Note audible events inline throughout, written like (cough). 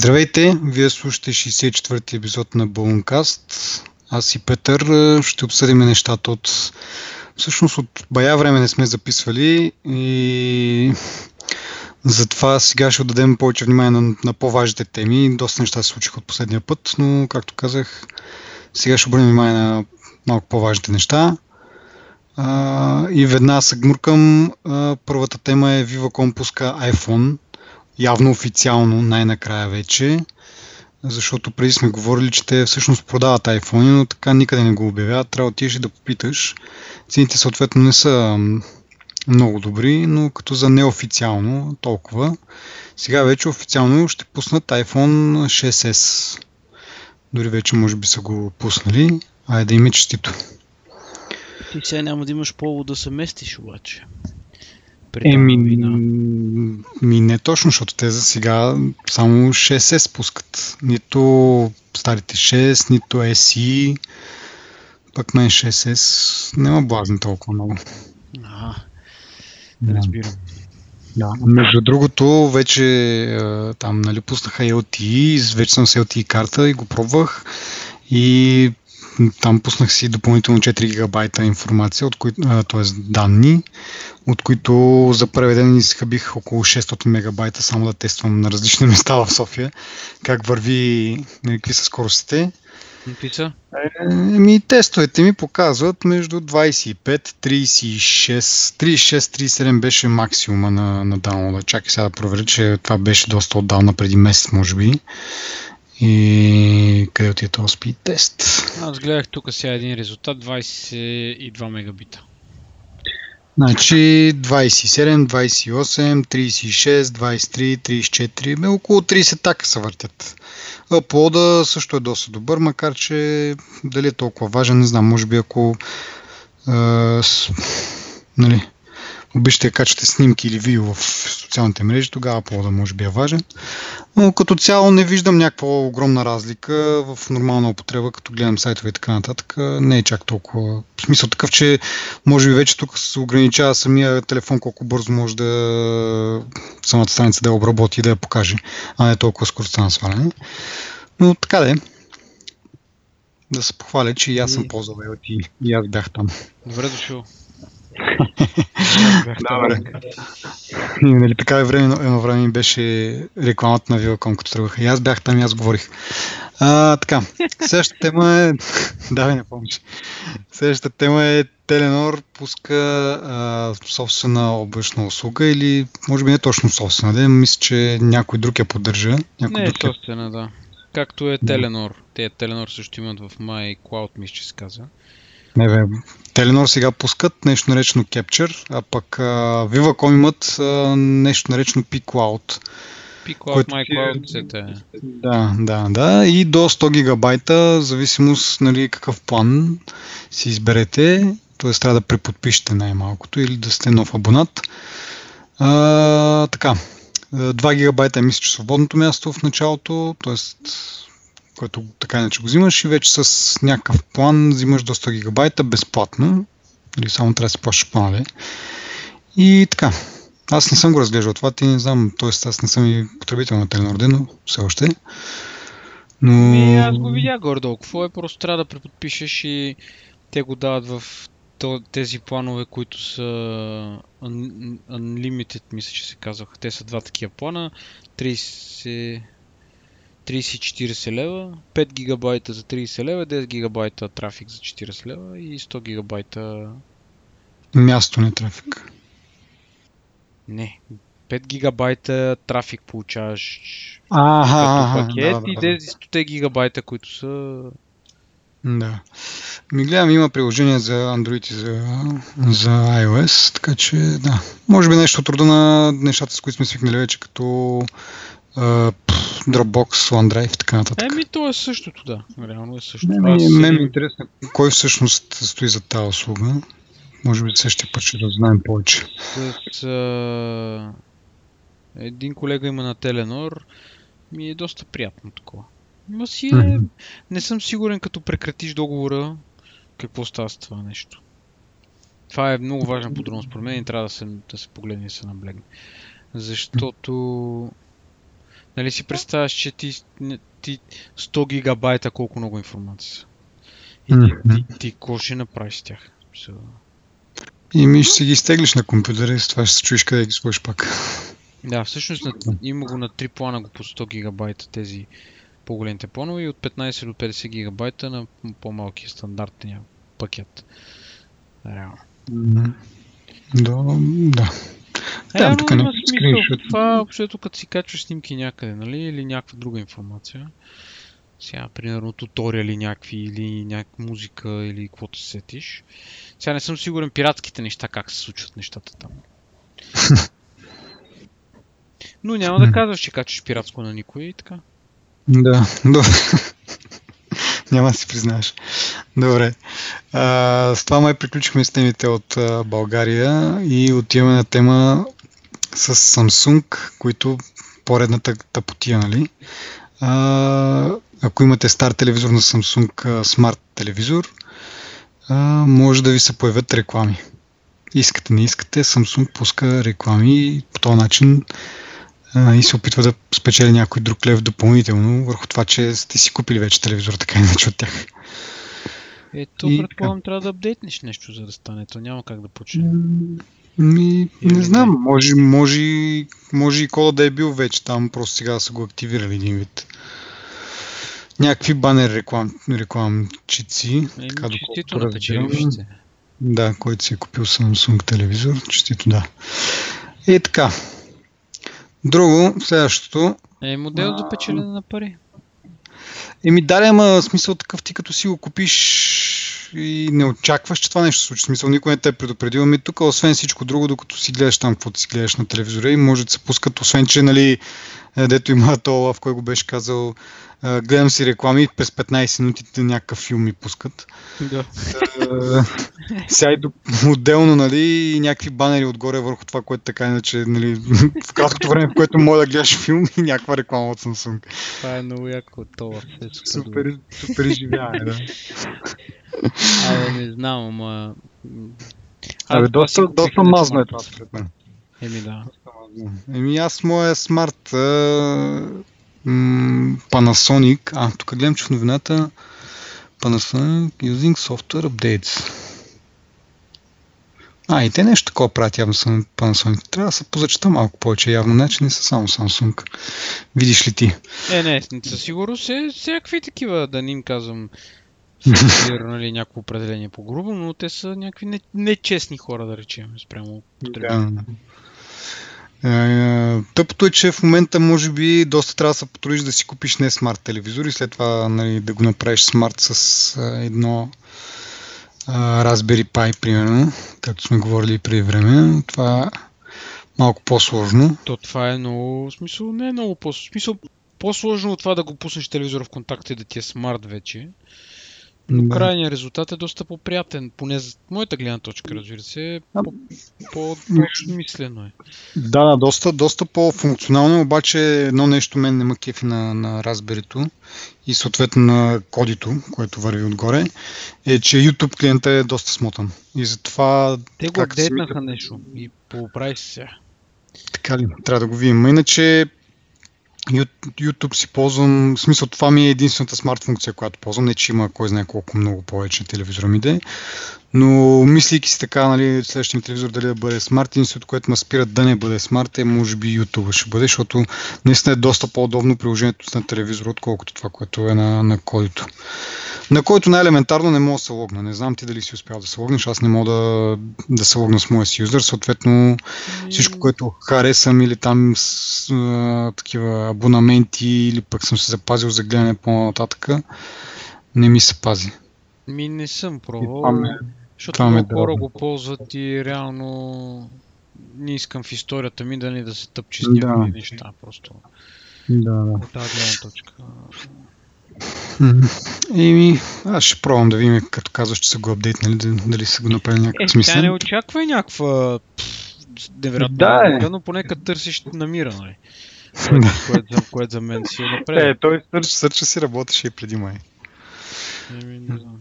Здравейте, вие слушате 64-ти епизод на Балункаст. Аз и Петър ще обсъдим нещата от... Всъщност от бая време не сме записвали и затова сега ще отдадем повече внимание на, на по-важните теми. Доста неща се случиха от последния път, но както казах, сега ще обърнем внимание на малко по-важните неща. А, и веднага се гмуркам. А, първата тема е Viva.com пуска iPhone явно официално най-накрая вече, защото преди сме говорили, че те всъщност продават iPhone, но така никъде не го обявяват. Трябва да отидеш да попиташ. Цените съответно не са много добри, но като за неофициално толкова. Сега вече официално ще пуснат iPhone 6s. Дори вече може би са го пуснали. Айде да им е честито. Ти сега няма да имаш повод да се местиш обаче. Еми, ми не точно, защото те за сега само 6 се спускат. Нито старите 6, нито SE, пък мен 6S няма блазни толкова много. Ага, да. разбирам. Да, между другото, вече там нали, пуснаха LTE, вече съм с LTE карта и го пробвах и там пуснах си допълнително 4 гигабайта информация, от кои, т.е. данни, от които за първи ден изхъбих около 600 мегабайта само да тествам на различни (laughs) места в София, как върви, нали, какви са скоростите. Пица? Еми, тестовете ми показват между 25, 36, 36, 37 беше максимума на, на даунлода. Чакай сега да проверя, че това беше доста отдавна, преди месец, може би. И къде отиде този speed тест? Аз гледах тук сега един резултат, 22 мегабита. Значи 27, 28, 36, 23, 34, около 30 така се въртят. Аплода също е доста добър, макар че дали е толкова важен, не знам, може би ако е, с, нали, обичате да качате снимки или видео в социалните мрежи, тогава по-да може би е важен. Но като цяло не виждам някаква огромна разлика в нормална употреба, като гледам сайтове и така нататък. Не е чак толкова. В смисъл такъв, че може би вече тук се ограничава самия телефон колко бързо може да самата страница да я обработи и да я покаже, а не толкова скоростта на сваляне. Но така да е. Да се похваля, че и аз съм ползвал LTE и аз бях там. Добре дошъл. Добре. И, нали, така е време, едно време беше рекламата на Viva.com, като тръгваха. И аз бях там и аз говорих. А, така, следващата тема е... (laughs) Давай, не помниш. Следващата тема е Теленор пуска а, собствена облачна услуга или може би не точно собствена, да мисля, че някой друг я поддържа. Някой не друг е собствена, да. Както е Теленор. Те Теленор също имат в MyCloud, мисля, че се казва. Не, бе. Теленор сега пускат нещо наречено Capture, а пък Viva.com имат а, нещо наречено P-Cloud. P-Cloud, MyCloud, е. Да, да, да. И до 100 гигабайта, зависимост нали, какъв план си изберете. Т.е. трябва да преподпишете най-малкото или да сте нов абонат. А, така, 2 гигабайта е мисля, че свободното място в началото, т.е което така иначе го взимаш и вече с някакъв план взимаш до 100 гигабайта безплатно. Или само трябва да си плащаш планове. И така. Аз не съм го разглеждал това, ти не знам, т.е. аз не съм и потребител на Теленор, но все още. Но... Ми, аз го видя гордо. Какво е? Просто трябва да преподпишеш и те го дават в тези планове, които са Unlimited, мисля, че се казваха. Те са два такива плана. 30 30-40 лева, 5 гигабайта за 30 лева, 10 гигабайта трафик за 40 лева и 100 гигабайта... Място не трафик. Не, 5 гигабайта трафик получаваш ага, пакет да, да, и 10 гигабайта, които са... Да. Ми гледам, има приложение за Android и за, за iOS, така че да. Може би нещо от рода на нещата, с които сме свикнали вече, като Dropbox, OneDrive и така нататък. Еми, то е същото, да. Реално е същото. Не, ми, мен ми е интересно кой всъщност стои за тази услуга. Може би същия път ще да знаем повече. С, а... Един колега има на Теленор. Ми е доста приятно такова. Ма си е... Mm-hmm. Не съм сигурен като прекратиш договора какво става с това нещо. Това е много важна подробност според мен и трябва да се, да се погледне и се наблегне. Защото Нали си представяш, че ти, ти 100 гигабайта колко много информация са. И ти, ти, ти какво ще направиш с тях? И ми ще си ги изтеглиш на компютъра и с това ще се чуеш къде ги сложиш пак. Да, всъщност на, има го на 3 плана го по 100 гигабайта тези по-големите планове и от 15 до 50 гигабайта на по-малкия стандартния пакет. Реално. Мгм. Да, да. Реално тук има е смисъл. Това общото като си качваш снимки някъде, нали? Или някаква друга информация. Сега, примерно, туториали някакви или някаква музика или каквото се сетиш. Сега не съм сигурен пиратските неща, как се случват нещата там. (laughs) Но няма да казваш, че качваш пиратско на никой и така. Да, добре. (laughs) Няма да си признаеш. Добре. А, с това май приключихме с темите от а, България и отиваме на тема с Samsung, които поредната тъпотия, нали? А, ако имате стар телевизор на Samsung Smart телевизор, а, може да ви се появят реклами. Искате, не искате, Samsung пуска реклами и по този начин а, и се опитва да спечели някой друг лев допълнително върху това, че сте си купили вече телевизор, така иначе от тях. Ето, И предполагам, трябва да апдейтнеш нещо, за да стане. То няма как да почне. Ми, Или не знам, не? може, може, може и кода да е бил вече там, просто сега са го активирали един вид. Някакви банер реклам, рекламчици. Еми, така, честито на печелившите. Да, който си е купил Samsung телевизор, честито да. И така. Друго, следващото. Е, модел за печелене на пари. Еми да, ама смисъл такъв ти като си го купиш и не очакваш, че това нещо случи. Смисъл никой не те е предупредил. Ами тук, освен всичко друго, докато си гледаш там, каквото си гледаш на телевизора и може да се пускат, освен че, нали, дето има то, в кой го беше казал, гледам си реклами, през 15 минути някакъв филм ми пускат. Да. Сега и отделно, нали, някакви банери отгоре върху това, което така иначе, нали, в краткото време, в което мога да гледаш филм и някаква реклама от Samsung. Това е много яко това. Супер. Супер, изживяване, да. Абе, не знам, ама... Абе, доста, доста мазно е това, според мен. Еми да. Еми аз моя смарт а, м, Panasonic, а тук гледам, че в новината Panasonic using software updates. А, и те нещо такова правят явно са Panasonic. Трябва да се позачета малко повече явно, не, че не са само Samsung. Видиш ли ти? Е, не, със сигурност е всякакви такива, да не им казвам нали, някакво определение по-грубо, но те са някакви не, нечестни хора, да речем, спрямо потребителите. Да. Е, Тъпото е, че в момента може би доста трябва да се потрудиш да си купиш не смарт телевизор и след това нали, да го направиш смарт с а, едно а, Raspberry Pi, примерно, както сме говорили преди време. Това е малко по-сложно. То това е много, смисъл, не е много по в смисъл, по-сложно от това да го пуснеш телевизора в контакт и да ти е смарт вече. Но Да. крайният резултат е доста по-приятен, поне за моята гледна точка, разбира се, А, по- по- по-смислено е. Да, да, доста, доста по-функционално, обаче едно нещо мен не ма кефи на, на Raspberry и съответно на кодито, което върви отгоре, е, че YouTube клиента е доста смотан. И затова Те го апдейтнаха нещо и поправи се. Така ли? Трябва да го видим. Иначе YouTube си ползвам, в смисъл това ми е единствената смарт функция, която ползвам, не че има кой знае колко много повече телевизора ми да е, но мислейки си така, нали, следващия ми телевизор дали да бъде смарт, единственото, което ме спира да не бъде смарт е може би YouTube ще бъде, защото наистина е доста по-удобно приложението на телевизора, отколкото това, което е на, на кодито. На който най-елементарно не мога да се логна. Не знам ти дали си успял да се логнеш, аз не мога да, да се логна с моя си юзър, съответно всичко, което харесам или там с а, такива абонаменти или пък съм се запазил за гледане по-нататък, не ми се пази. Ми не съм пробвал, защото това много хора го ползват и реално не искам в историята ми да ни да се тъпчи с Да. някакви неща, просто да, да. от тази гледна точка. Еми, аз ще пробвам да видим, като казваш, че са го апдейтнали, да- дали са го направили Е, някакъв тя смисъл. не очаква някаква невероятно Да, е. но поне като търсиш намира, нали? (laughs) Което, което, за, което за мен си е напред. Е, той сърч, сърча си работеше и преди май. Еми, не знам.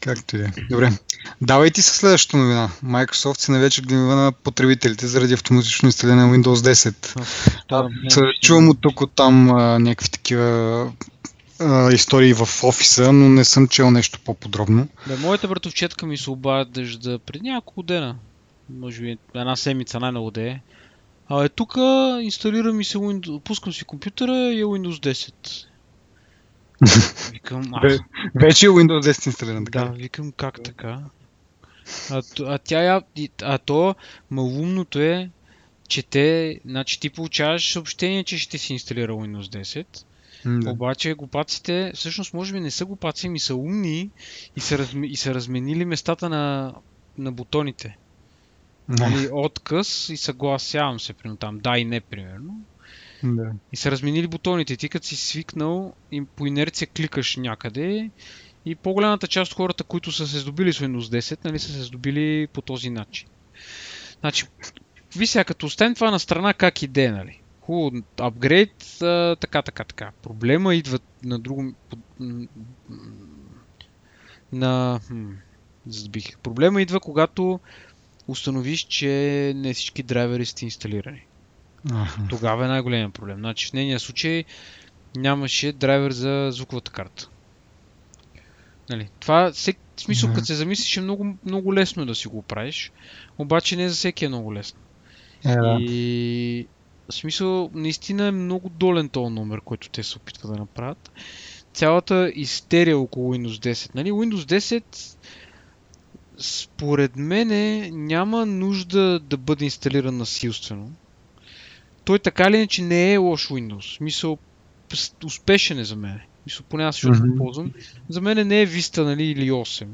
Както и да е. Добре. Давай ти със следващата новина. Microsoft се навече гнева на потребителите заради автоматично инсталиране на Windows 10. Да, чувам от тук от там някакви такива а, истории в офиса, но не съм чел нещо по-подробно. Да, моята братовчетка ми се обажда преди няколко дена. Може би една седмица най-много да е. А е тук инсталира ми се Windows, пускам си компютъра и е Windows 10. Викам, а, Ве- Вече е Windows 10 инсталиран, така да, викам как така. А, а тя я, а то малумното е, че те, значи ти получаваш съобщение, че ще си инсталира Windows 10. М, Да. Обаче глупаците, всъщност може би не са глупаци, ми са умни и са, разми, и са разменили местата на, на бутоните. Нали, отказ и съгласявам се, примерно там, да и не, примерно. Да. И са разменили бутоните. Ти като си свикнал и по инерция кликаш някъде и по-голямата част от хората, които са се здобили с Windows 10, нали, са се здобили по този начин. Значи, ви сега, като оставим това на страна, как иде, нали? Хубаво, апгрейд, а, така, така, така. Проблема идва на друго... На... хм. Проблема идва, когато установиш, че не всички драйвери сте инсталирани. Аха. Тогава е най-големият проблем. Значи в нейния случай нямаше драйвер за звуковата карта. Нали, това, всек, в смисъл, като се замислиш, е много, много лесно да си го правиш, обаче не за всеки е много лесно. Е, да. И в смисъл, наистина е много долен този номер, който те се опитват да направят. Цялата истерия около Windows 10. Нали? Windows 10 според мене няма нужда да бъде инсталиран насилствено. Той така или иначе не е лош Windows. П- успешен е за мен. Мисъл, поне аз защото го ползвам. За мен не е Vista нали, или 8.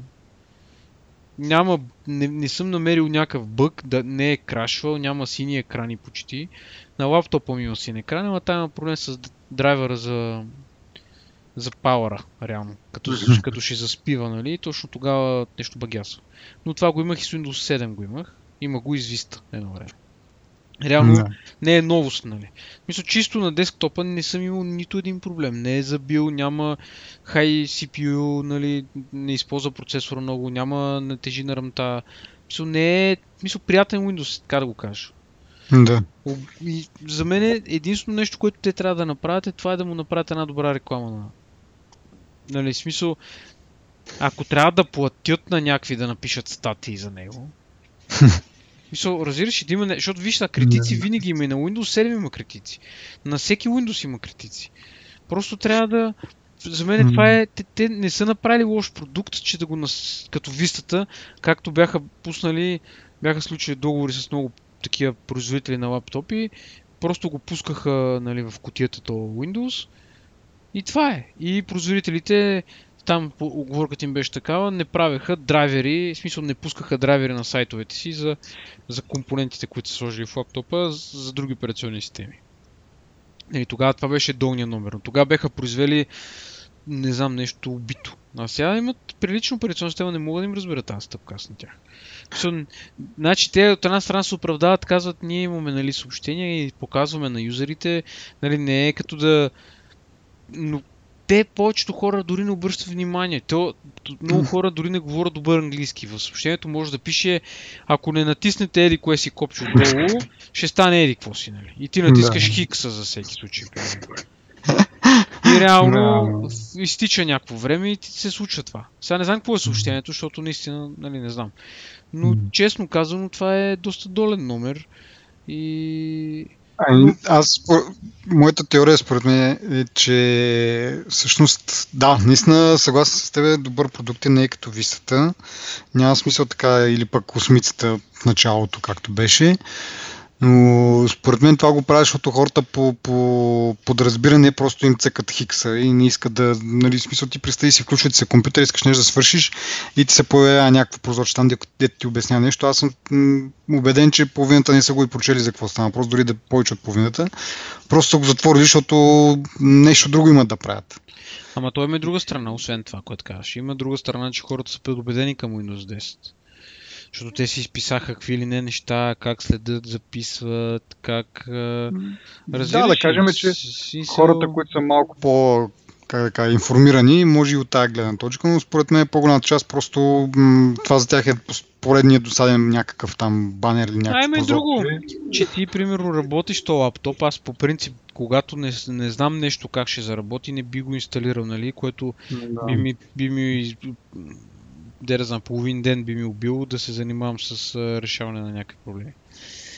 Няма, не, не съм намерил някакъв бък, да не е крашвал, няма сини екрани почти. На лаптопа ми има син екран, но там има проблем с драйвера за, за пауъра, реално. Като, (laughs) като ще заспива, нали, точно тогава нещо багясва. Но това го имах и с Windows 7 го имах. Има го и с Vista едно време. Реално Да. не е новост, нали. Мисля, чисто на десктопа не съм имал нито един проблем. Не е забил, няма high CPU, нали, не използва процесора много, няма не тежи на ръмта. Мисля, не е, мисля, приятен Windows, така да го кажа. Да. И за мен е единствено нещо, което те трябва да направят е това е да му направят една добра реклама на... Нали, смисъл, ако трябва да платят на някакви да напишат статии за него, (laughs) Мисъл, разбираш, да има, защото виж, на критици винаги има и на Windows 7 има критици. На всеки Windows има критици. Просто трябва да... За мен това е... Те, те не са направили лош продукт, че да го нас... като вистата, както бяха пуснали, бяха случили договори с много такива производители на лаптопи, просто го пускаха нали, в кутията то Windows и това е. И производителите там оговорката им беше такава, не правеха драйвери, в смисъл не пускаха драйвери на сайтовете си за, за компонентите, които са сложили в лаптопа за, други операционни системи. И тогава това беше долния номер. Но тогава беха произвели, не знам, нещо убито. А сега имат прилична операционна система, не мога да им разбера тази стъпка аз на тях. Значи те от една страна се оправдават, казват, ние имаме нали, съобщения и показваме на юзерите, нали, не е като да... Но те, повечето хора дори не обръщат внимание. То, много хора дори не говорят добър английски. В съобщението може да пише, ако не натиснете еди кое си копче отдолу, ще стане еди какво си, нали? И ти натискаш Да. хикса за всеки случай. И реално Да. изтича някакво време и ти се случва това. Сега не знам какво е съобщението, защото наистина, нали, не знам. Но честно казано, това е доста долен номер. И Ами, аз, моята теория според мен е, че всъщност, да, наистина съгласен с теб, добър продукт е не е като висата. Няма смисъл така или пък космицата в началото, както беше. Но според мен това го прави, защото хората по, по подразбиране просто им цъкат хикса и не искат да, нали, смисъл ти представи си, включвате се компютър, искаш нещо да свършиш и ти се появява някаква прозорче там, дето ти обяснява нещо. Аз съм убеден, че половината не са го и прочели за какво става, просто дори да повече от половината. Просто го затворили, защото нещо друго имат да правят. Ама той има и друга страна, освен това, което казваш. Има друга страна, че хората са предубедени към Windows 10. Защото те си изписаха какви ли не неща, как следят, записват, как... Да, разбираш да ли? кажем, че С- смисъл- хората, които са малко по как да кажа, информирани, може и от тази гледна точка, но според мен по-голямата част просто м- това за тях е поредният досаден някакъв там банер или някакъв А, има и друго, че ти, примерно, работиш то лаптоп, аз по принцип, когато не, не знам нещо как ще заработи, не би го инсталирал, нали, което Да. би ми, би ми де да знам, половин ден би ми убил да се занимавам с решаване на някакви проблеми.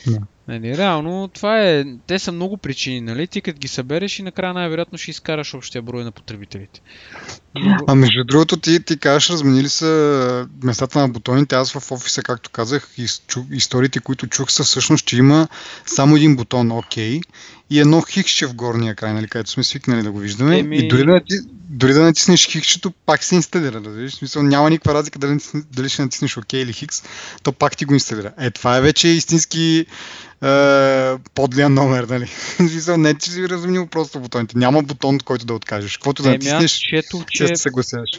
Да. Нали, реално, това е, те са много причини, нали? Ти като ги събереш и накрая най-вероятно ще изкараш общия брой на потребителите. А между другото, ти, ти кажеш, разменили са местата на бутоните. Аз в офиса, както казах, из, чу, историите, които чух са всъщност, че има само един бутон ОК и едно хиксче в горния край, нали, където сме свикнали да го виждаме. Еми- И дори да, дори да натиснеш хиксчето, пак се инсталира. Разбираш? В смисъл, няма никаква разлика дали, дали ще натиснеш ОК или хикс, то пак ти го инсталира. Е, това е вече истински е, подлия номер, нали? (laughs) Смисъл, не че си разменил просто бутоните. Няма бутон, който да откажеш. Каквото да натиснеш, четох, ще че се съгласяваш.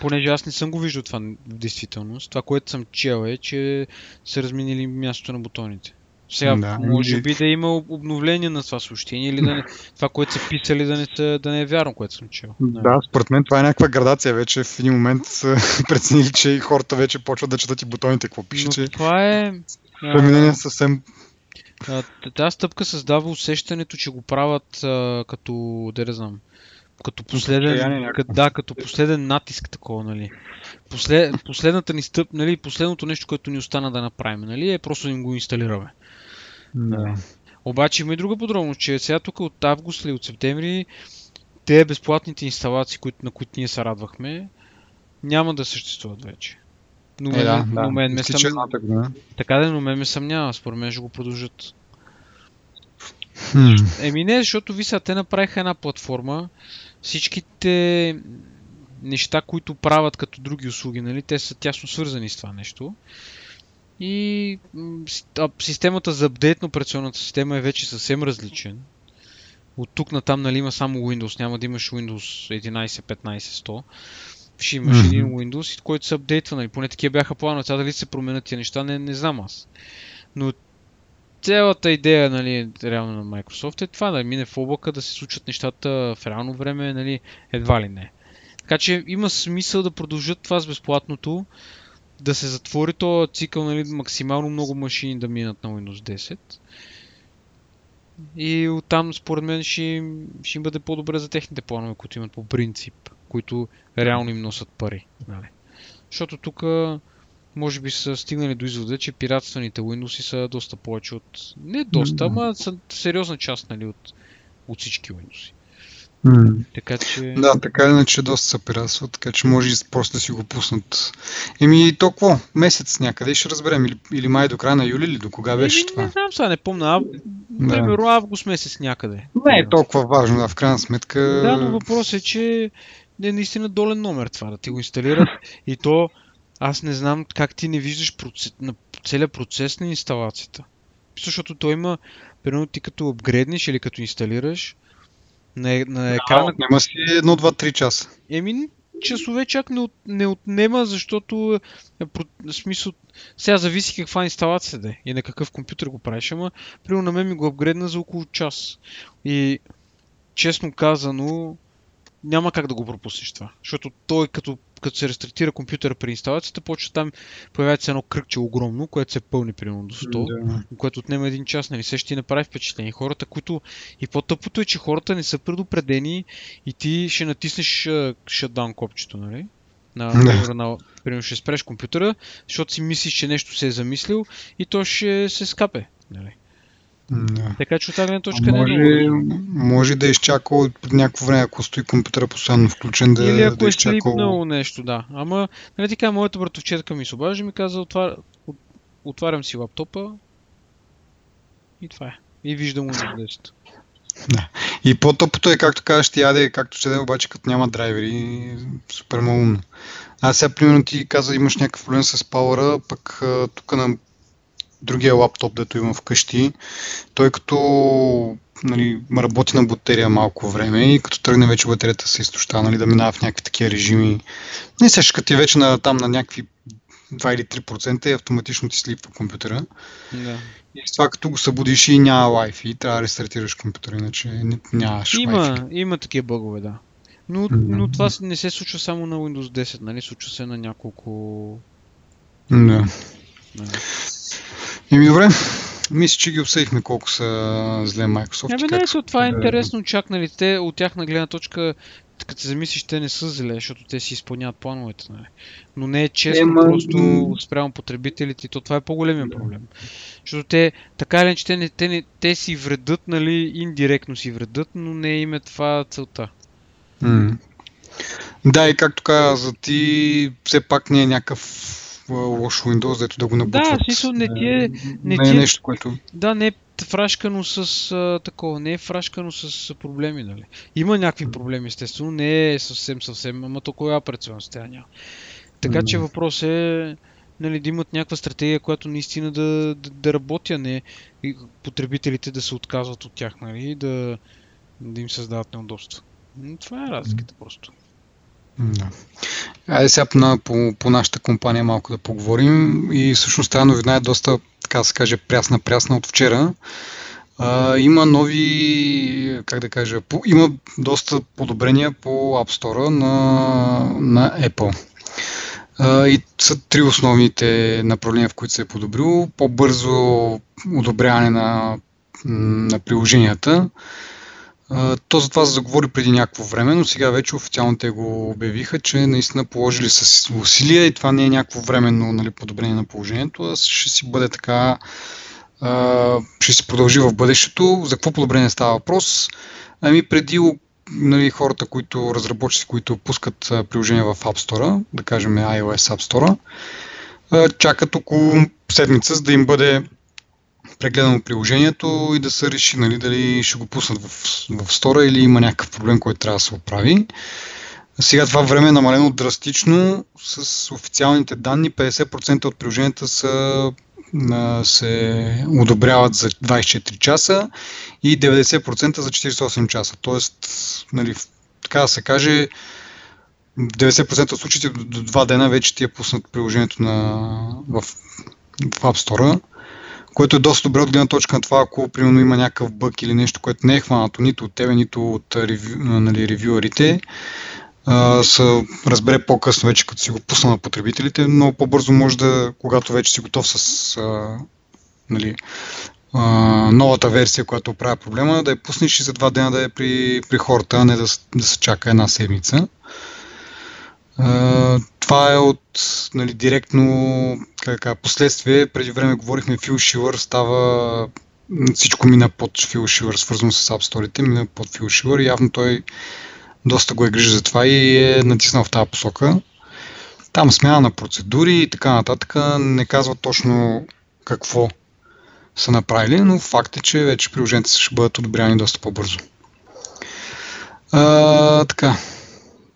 понеже аз не съм го виждал това в действителност, това, което съм чел е, че са разменили мястото на бутоните. Сега, Да, може би да има обновление на това съобщение или да не, това, което са писали, да не, да не е вярно, което съм чел. Да, според мен това е някаква градация вече. В един момент са (laughs) преценили, че и хората вече почват да четат и бутоните. Какво пише, че това е... преминение съвсем... Тази стъпка създава усещането, че го правят а, като, да не знам, като последен, като, да, като последен натиск такова, нали. Послед, последната ни стъп, нали, последното нещо, което ни остана да направим, нали, е просто да им го инсталираме. Да. Обаче има и друга подробност, че сега тук от август или от септември те безплатните инсталации, които, на които ние се радвахме, няма да съществуват вече. Но, Е, мен, да, но да. мен ме съм... година. Така да, но мен ме съмнява. Според мен ще го продължат. Хм. Еми не, защото ви сега те направиха една платформа. Всичките неща, които правят като други услуги, нали, те са тясно свързани с това нещо. И а, системата за апдейт на операционната система е вече съвсем различен. От тук на там нали, има само Windows, няма да имаш Windows 11, 15, 100. Ще имаш един Windows, който се апдейтва, нали? поне такива бяха планове. Сега дали се променят тия неща, не, не знам аз. Но цялата идея, нали, реално на Microsoft е това, да мине в облака, да се случват нещата в реално време, нали, едва ли не. Така че има смисъл да продължат това с безплатното, да се затвори този цикъл, нали, максимално много машини да минат на Windows 10. И оттам, според мен, ще, ще им бъде по-добре за техните планове, които имат по принцип, които реално им носят пари. Нали. Защото тук може би са стигнали до извода, че пиратствените Windows са доста повече от... Не доста, ама са сериозна част нали, от, от всички Windows. М. Така че... Да, така или иначе доста се пирасва, така че може и просто да си го пуснат. Еми, то какво? Месец някъде ще разберем. Или, или май до края на юли, или до кога беше Еми, това? Не знам сега, не помня. Ав... Да. Примерно август месец някъде. Не е толкова важно, да, в крайна сметка. Да, но въпросът е, че е наистина долен номер това, да ти го инсталират. И то, аз не знам как ти не виждаш процес, на целият процес на инсталацията. Защото той има, примерно ти като апгрейднеш или като инсталираш, на, е- на екрана, Няма си едно, два, три часа. Еми, часове чак не, от, не отнема, защото е, про- смисъл, сега зависи каква инсталация да е и на какъв компютър го правиш, ама примерно на мен ми го апгрейдна за около час. И честно казано, няма как да го пропуснеш това. Защото той като, като се рестартира компютъра при инсталацията, почва там, появява се едно кръгче огромно, което се пълни примерно до 100 Да. което отнема един час, нали? Се ще ти направи впечатление. Хората, които... И по-тъпото е, че хората не са предупредени и ти ще натиснеш shutdown копчето, нали? На, примерно, на, примерно ще спреш компютъра, защото си мислиш, че нещо се е замислил и то ще се скапе. Нали? Да. Така че от тази гледна точка не е може, много. може да е изчакал от някакво време, ако стои компютъра постоянно включен, да, Или ако да е изчакал. слипнало нещо, да. Ама, нали така, моята братовчетка ми се обажда и ми каза, отвар... от... отварям си лаптопа и това е. И виждам Windows 10. И по-тъпото е, както кажеш, ти яде, както ще да е, обаче като няма драйвери, супер малумно. Аз сега, примерно, ти каза, имаш някакъв проблем с пауъра, пък тук на другия лаптоп, дето имам вкъщи, той като нали, работи на батерия малко време и като тръгне вече батерията се изтощава, нали, да минава в някакви такива режими. Не се ти вече на, там на някакви 2 или 3% и автоматично ти слипва компютъра. Да. И с това като го събудиш и няма Wi-Fi, трябва да рестартираш компютъра, иначе нямаш. Има, има такива бъгове, да. Но, но това не се случва само на Windows 10, нали? Случва се на няколко... Да. да. Ими добре, мисля, че ги обсъдихме колко са зле Microsoft. Ами не, не, това е интересно, чак нали, те от тяхна гледна точка като се замислиш, те не са зле, защото те си изпълняват плановете. Нали. Но не е честно Ема... просто спрямо потребителите то това е по-големия проблем. Защото те, така или че те, не, те, не, те си вредят, нали, индиректно си вредят, но не им е това целта. Mm. Да, и както каза ти, все пак не е някакъв лош Windows, дето да го набутват. Да, смисъл не ти е... Не, не е нещо, което... Да, не е фрашкано с а, такова, не е фрашкано с проблеми, нали. Има някакви проблеми, естествено, не е съвсем, съвсем, ама то коя система няма. Така че въпрос е нали, да имат някаква стратегия, която наистина да, да, да работи, а не и потребителите да се отказват от тях, нали, да, да им създават неудобства. Това е разликата просто. Да. Айде сега по, по, по нашата компания малко да поговорим. И всъщност тази новина е доста, така да се каже, прясна-прясна от вчера. А, има нови, как да кажа, по, има доста подобрения по App Store на, на Apple. А, и са три основните направления, в които се е подобрило. По-бързо одобряване на, на приложенията то за това се заговори преди някакво време, но сега вече официално те го обявиха, че наистина положили с усилия и това не е някакво временно нали, подобрение на положението, а ще си бъде така, ще си продължи в бъдещето. За какво подобрение става въпрос? Ами преди нали, хората, които разработчици, които пускат приложения в App Store, да кажем iOS App Store, чакат около седмица, за да им бъде прегледано приложението и да се реши нали, дали ще го пуснат в, в стора или има някакъв проблем, който трябва да се оправи. Сега това време е намалено драстично. С официалните данни 50% от приложенията са, се одобряват за 24 часа и 90% за 48 часа. Тоест, нали, така да се каже, 90% от случаите до 2 дена вече ти е пуснат приложението на, в, в App Store което е доста добре от гледна точка на това, ако примерно има някакъв бък или нещо, което не е хванато нито от тебе, нито от нали, ревюерите, се разбере по-късно вече, като си го пусна на потребителите, но по-бързо може да, когато вече си готов с а, нали, а, новата версия, която оправя проблема, да я пуснеш и за два дена да е при, при хората, а не да, да се чака една седмица това е от нали, директно как, последствие. Преди време говорихме Фил Шивър, става всичко мина под Фил Шивър, свързано с App Store, мина под Фил Шивър. Явно той доста го е грижа за това и е натиснал в тази посока. Там смяна на процедури и така нататък. Не казва точно какво са направили, но факт е, че вече приложенията ще бъдат одобряни доста по-бързо. А, така,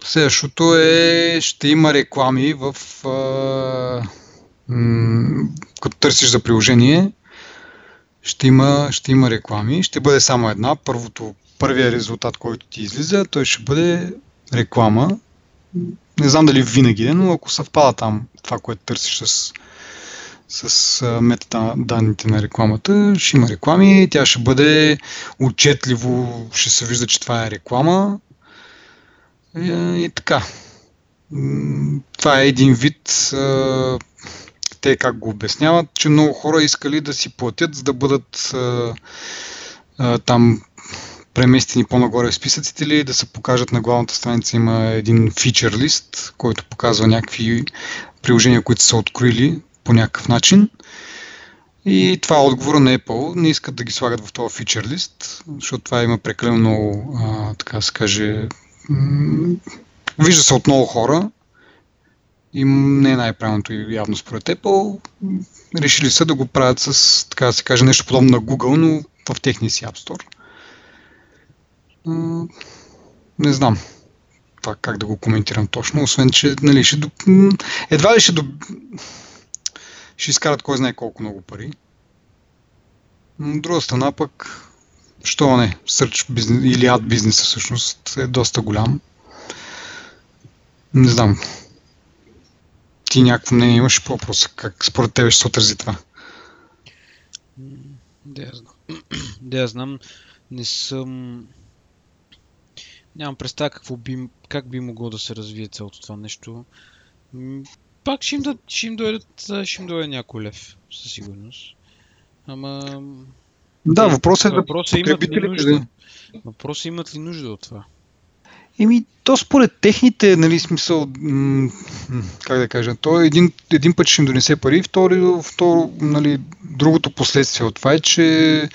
Следващото е, ще има реклами в... А, м- като търсиш за приложение, ще има, ще има реклами. Ще бъде само една. Първото, първия резултат, който ти излиза, той ще бъде реклама. Не знам дали винаги е, но ако съвпада там това, което търсиш с, с метаданните на рекламата, ще има реклами. Тя ще бъде отчетливо, ще се вижда, че това е реклама и, и така. Това е един вид. Те как го обясняват, че много хора искали да си платят, за да бъдат там преместени по-нагоре в списъците или да се покажат на главната страница има един фичър лист, който показва някакви приложения, които са открили по някакъв начин. И това е отговора на Apple. Не искат да ги слагат в този фичър лист, защото това има прекалено много, а, така се каже, Вижда се от много хора и не е най-правилното явно според Apple. Решили са да го правят с, така да се каже, нещо подобно на Google, но в техния си App Store. Не знам това как да го коментирам точно, освен, че нали, ще, едва ли ще, до... ще изкарат кой знае колко много пари. От друга страна пък Що не? Сърч бизнес, или ад бизнеса всъщност е доста голям. Не знам. Ти някакво мнение имаш по въпроса? Как според тебе ще се отрази това? Да, я знам. (clears throat) Да, я знам. Не съм... Нямам представа какво би, как би могло да се развие цялото това нещо. Пак ще им, да, ще им, дойдат, ще им дойде някой лев, със сигурност. Ама... Да, въпросът е да потребителите... Въпросът имат ли нужда от това? Еми, то според техните, нали, смисъл, как да кажа, то един, един път ще им донесе пари, второ, второ нали, другото последствие от това е, че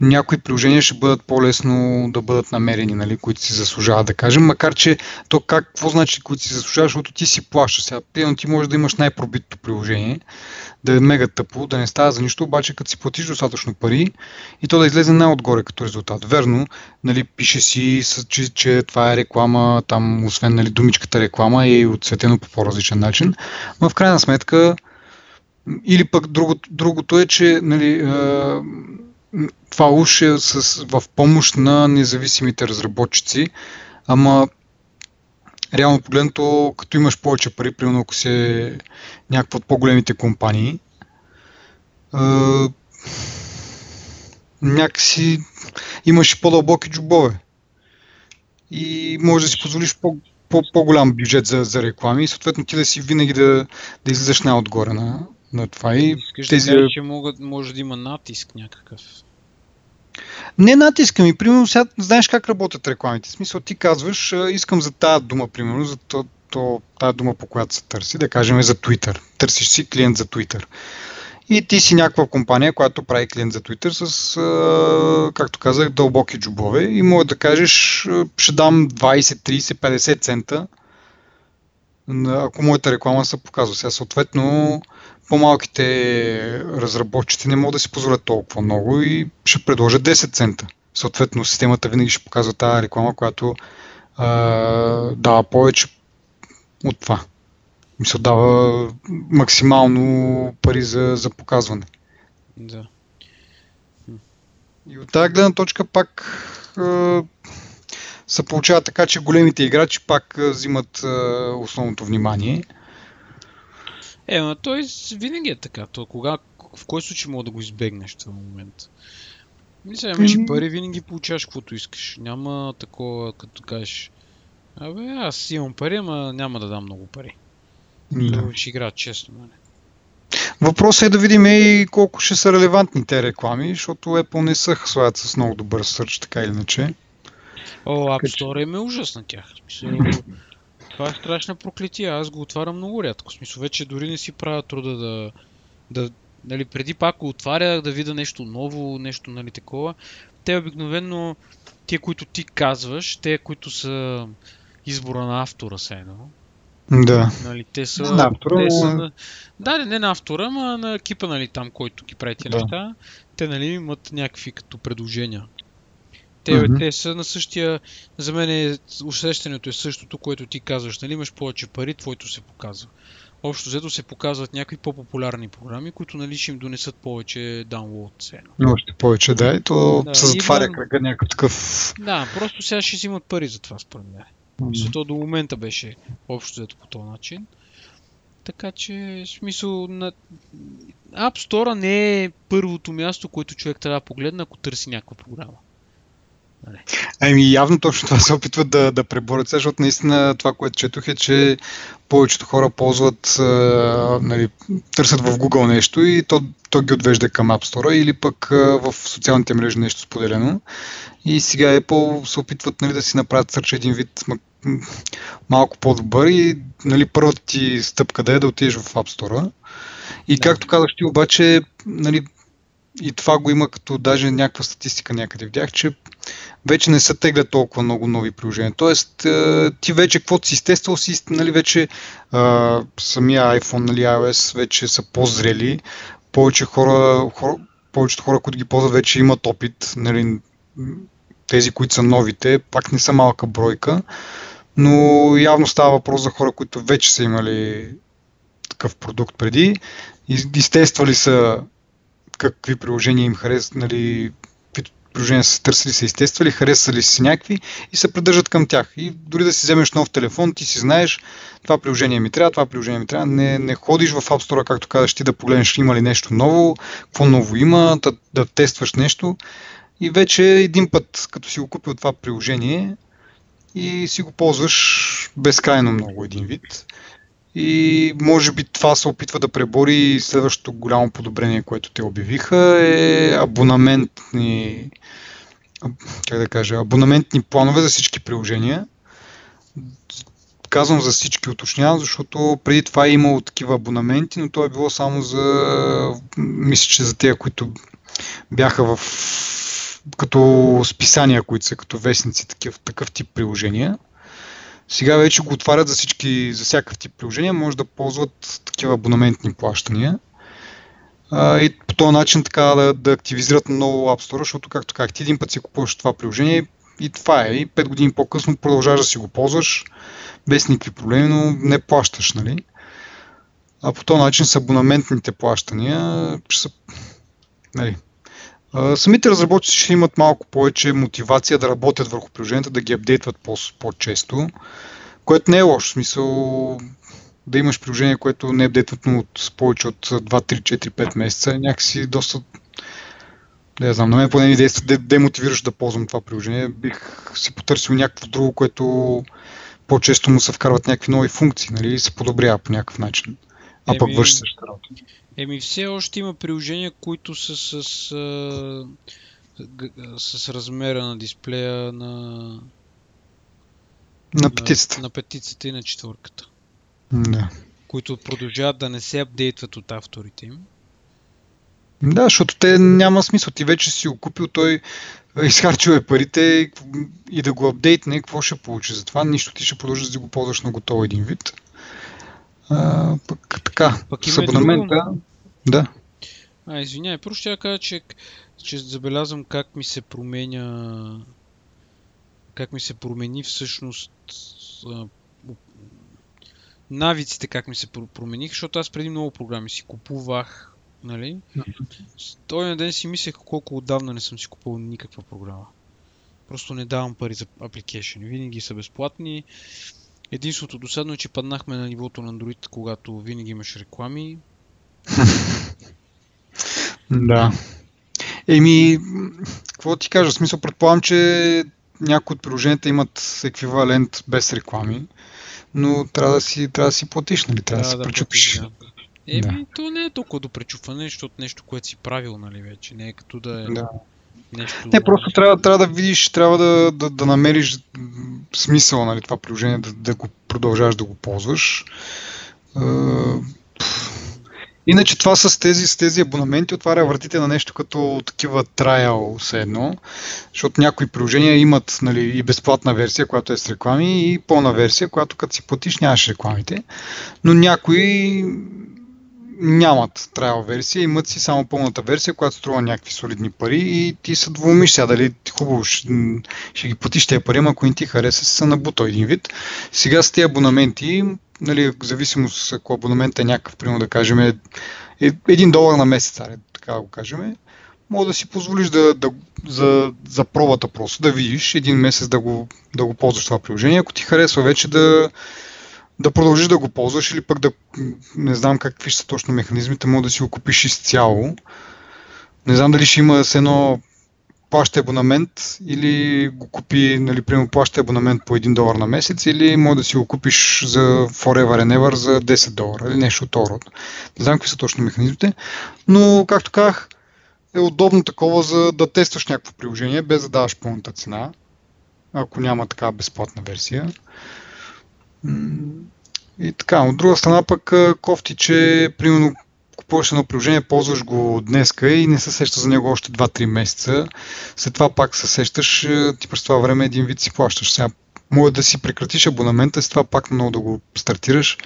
някои приложения ще бъдат по-лесно да бъдат намерени, нали, които си заслужават, да кажем, макар че то как, какво значи, които си заслужаваш, защото ти си плащаш сега. Примерно ти можеш да имаш най-пробитото приложение, да е мега тъпо, да не става за нищо, обаче като си платиш достатъчно пари и то да излезе най-отгоре като резултат. Верно, нали, пише си, че, че това е реклама, там освен нали, думичката реклама е отцветено по по-различен начин, но в крайна сметка или пък другото, другото е, че нали, това уж е с, в помощ на независимите разработчици, ама реално погледнато, като имаш повече пари, примерно ако се някаква от по-големите компании, а, някакси имаш по-дълбоки джобове. И може да си позволиш по, по, по-голям бюджет за, за реклами и съответно ти да си винаги да, да излезеш най-отгоре на, на това. И Искаш тези... да кажа, че могат, може да има натиск някакъв. Не натиска ми, примерно, сега знаеш как работят рекламите. В смисъл, ти казваш, искам за тази дума, примерно, за то, то, тази дума, по която се търси, да кажем за Twitter. Търсиш си клиент за Twitter. И ти си някаква компания, която прави клиент за Twitter с, както казах, дълбоки джобове и може да кажеш, ще дам 20, 30, 50 цента, ако моята реклама се показва. Сега съответно по-малките разработчици не могат да си позволят толкова много и ще предложат 10 цента. Съответно, системата винаги ще показва тази реклама, която а, дава повече от това. Се дава максимално пари за, за показване. Да. И от тази гледна точка пак а, се получава така, че големите играчи пак взимат а, основното внимание. Е, но той винаги е така. То, кога, в кой случай мога да го избегнеш в момент? Мисля, имаш mm-hmm. пари, винаги получаваш каквото искаш. Няма такова, като кажеш, абе, аз имам пари, ама няма да дам много пари. Да. Ще играят честно, нали? Въпросът е да видим и колко ще са релевантни те реклами, защото Apple не са слагат с много добър сърч, така или иначе. О, App Store им е ужас на тях. Смисъл, това е страшна проклетия. Аз го отварям много рядко. В смисъл, вече дори не си правя труда да, да нали, преди пак го отваря, да видя нещо ново, нещо нали, такова. Те обикновено, тия, които ти казваш, те, които са избора на автора, се едно. Да. Нали, те са, на автора, те са да, не на автора, а на екипа, нали, там, който ги прави тези да. неща. Те, нали, имат някакви като предложения. Те, mm-hmm. те са на същия... За мен е, усещането е същото, което ти казваш. Нали имаш повече пари, твоето се показва. Общо взето се показват някакви по-популярни програми, които нали ще им донесат повече даунлоад Но Още повече, да, и то да, се затваря да, кръга някакъв такъв... Да, просто сега ще взимат пари за това, според мен. То до момента беше общо взето по този начин. Така че, в смисъл, на... App Store не е първото място, което човек трябва да погледне, ако търси някаква програма. Нали. Ами явно точно това се опитват да, да преборят, защото наистина това, което четох е, че повечето хора ползват, а, нали, търсят в Google нещо и то, то ги отвежда към App Store или пък а, в социалните мрежи нещо споделено. И сега Apple се опитват нали, да си направят сърча един вид малко по-добър и нали, първата ти стъпка да е да отидеш в App Store. И да. както казах ти обаче, нали, и това го има като даже някаква статистика някъде видях, че вече не се теглят толкова много нови приложения. Тоест, е, ти вече каквото си изтествал, си, нали, вече а, самия iPhone, нали, iOS вече са по-зрели. Повече хора, хора, повечето хора, които ги ползват, вече имат опит. Нали, тези, които са новите, пак не са малка бройка, но явно става въпрос за хора, които вече са имали такъв продукт преди. Изтествали са какви приложения им харесват, нали, приложения са търсили, са изтествали, харесали си някакви и се придържат към тях. И дори да си вземеш нов телефон, ти си знаеш, това приложение ми трябва, това приложение ми трябва. Не, не ходиш в App Store, както казваш, ти да погледнеш има ли нещо ново, какво ново има, да, да тестваш нещо. И вече един път, като си го купил това приложение, и си го ползваш безкрайно много един вид. И може би това се опитва да пребори следващото голямо подобрение, което те обявиха е абонаментни как да кажа, абонаментни планове за всички приложения. Казвам за всички, уточнявам, защото преди това е имало такива абонаменти, но то е било само за, мисля, че за тези, които бяха в като списания, които са като вестници, такъв, такъв тип приложения. Сега вече го отварят за всички, за всякакъв тип приложения, може да ползват такива абонаментни плащания. А, и по този начин така да, да активизират много App Store, защото както как ти един път си купуваш това приложение и това е. И 5 години по-късно продължаваш да си го ползваш без никакви проблеми, но не плащаш, нали? А по този начин с абонаментните плащания ще са, нали, Самите разработчици ще имат малко повече мотивация да работят върху приложенията, да ги апдейтват по-често, което не е лошо. смисъл да имаш приложение, което не е апдейтвано от повече от 2, 3, 4, 5 месеца, някакси доста я знам, на мен поне ми действа демотивираш да ползвам това приложение. Бих си потърсил някакво друго, което по-често му се вкарват някакви нови функции, нали, и се подобрява по някакъв начин. А пък върши същата работа. Еми все още има приложения, които са с, с, с размера на дисплея на... На петицата. На, на петицата и на четвърката. Да. Които продължават да не се апдейтват от авторите им. Да, защото те няма смисъл. Ти вече си го купил, той изхарчил е парите и да го апдейтне, какво ще получи? Затова нищо ти ще продължи да го ползваш на готово един вид. А, пък така, пък с абонамента... Друго, да. А, извинявай, първо ще кажа, че, че забелязвам как ми се променя как ми се промени всъщност навиците как ми се промениха, защото аз преди много програми си купувах, нали? Той ден си мислех колко отдавна не съм си купувал никаква програма. Просто не давам пари за application. Винаги са безплатни. Единството досадно е, че паднахме на нивото на Android, когато винаги имаш реклами. (laughs) да. Еми, какво ти кажа? В смисъл, предполагам, че някои от приложенията имат еквивалент без реклами, но трябва да си, трябва да си платиш, нали? Трябва, да, да се пречупиш. Да. Еми, да. то не е толкова до пречупване, защото нещо, което си правил, нали, вече. Не е като да е да. Нещо... Не, просто трябва, трябва да видиш, трябва да, да, да намериш смисъл, нали, това приложение, да, да го продължаваш да го ползваш. Иначе това с тези, с тези абонаменти отваря вратите на нещо като такива трайл все едно, защото някои приложения имат нали, и безплатна версия, която е с реклами, и пълна версия, която като си платиш нямаш рекламите, но някои нямат трайл версия, имат си само пълната версия, която струва някакви солидни пари и ти се двумиш сега дали хубаво ще, ще ги платиш тези пари, ако не ти хареса, се набута един вид. Сега с тези абонаменти нали, в зависимост ако абонамент е някакъв, примерно да кажем, е, е един долар на месец, аре, така го кажем, мога да си позволиш да, да, за, за пробата просто, да видиш един месец да го, да го ползваш това приложение. Ако ти харесва вече да, да продължиш да го ползваш или пък да не знам какви са точно механизмите, мога да си го купиш изцяло. Не знам дали ще има с едно плаща абонамент или го купи, нали, примерно плаща абонамент по 1 долар на месец или може да си го купиш за Forever and Ever за 10 долара или нещо от род. Не знам какви са точно механизмите, но както казах, е удобно такова за да тестваш някакво приложение без да даваш пълната цена, ако няма така безплатна версия. И така, от друга страна пък кофти, че примерно купуваш едно приложение, ползваш го днеска и не се сещаш за него още 2-3 месеца. След това пак се сещаш, ти през това време един вид си плащаш. Сега може да си прекратиш абонамента, с това пак много да го стартираш.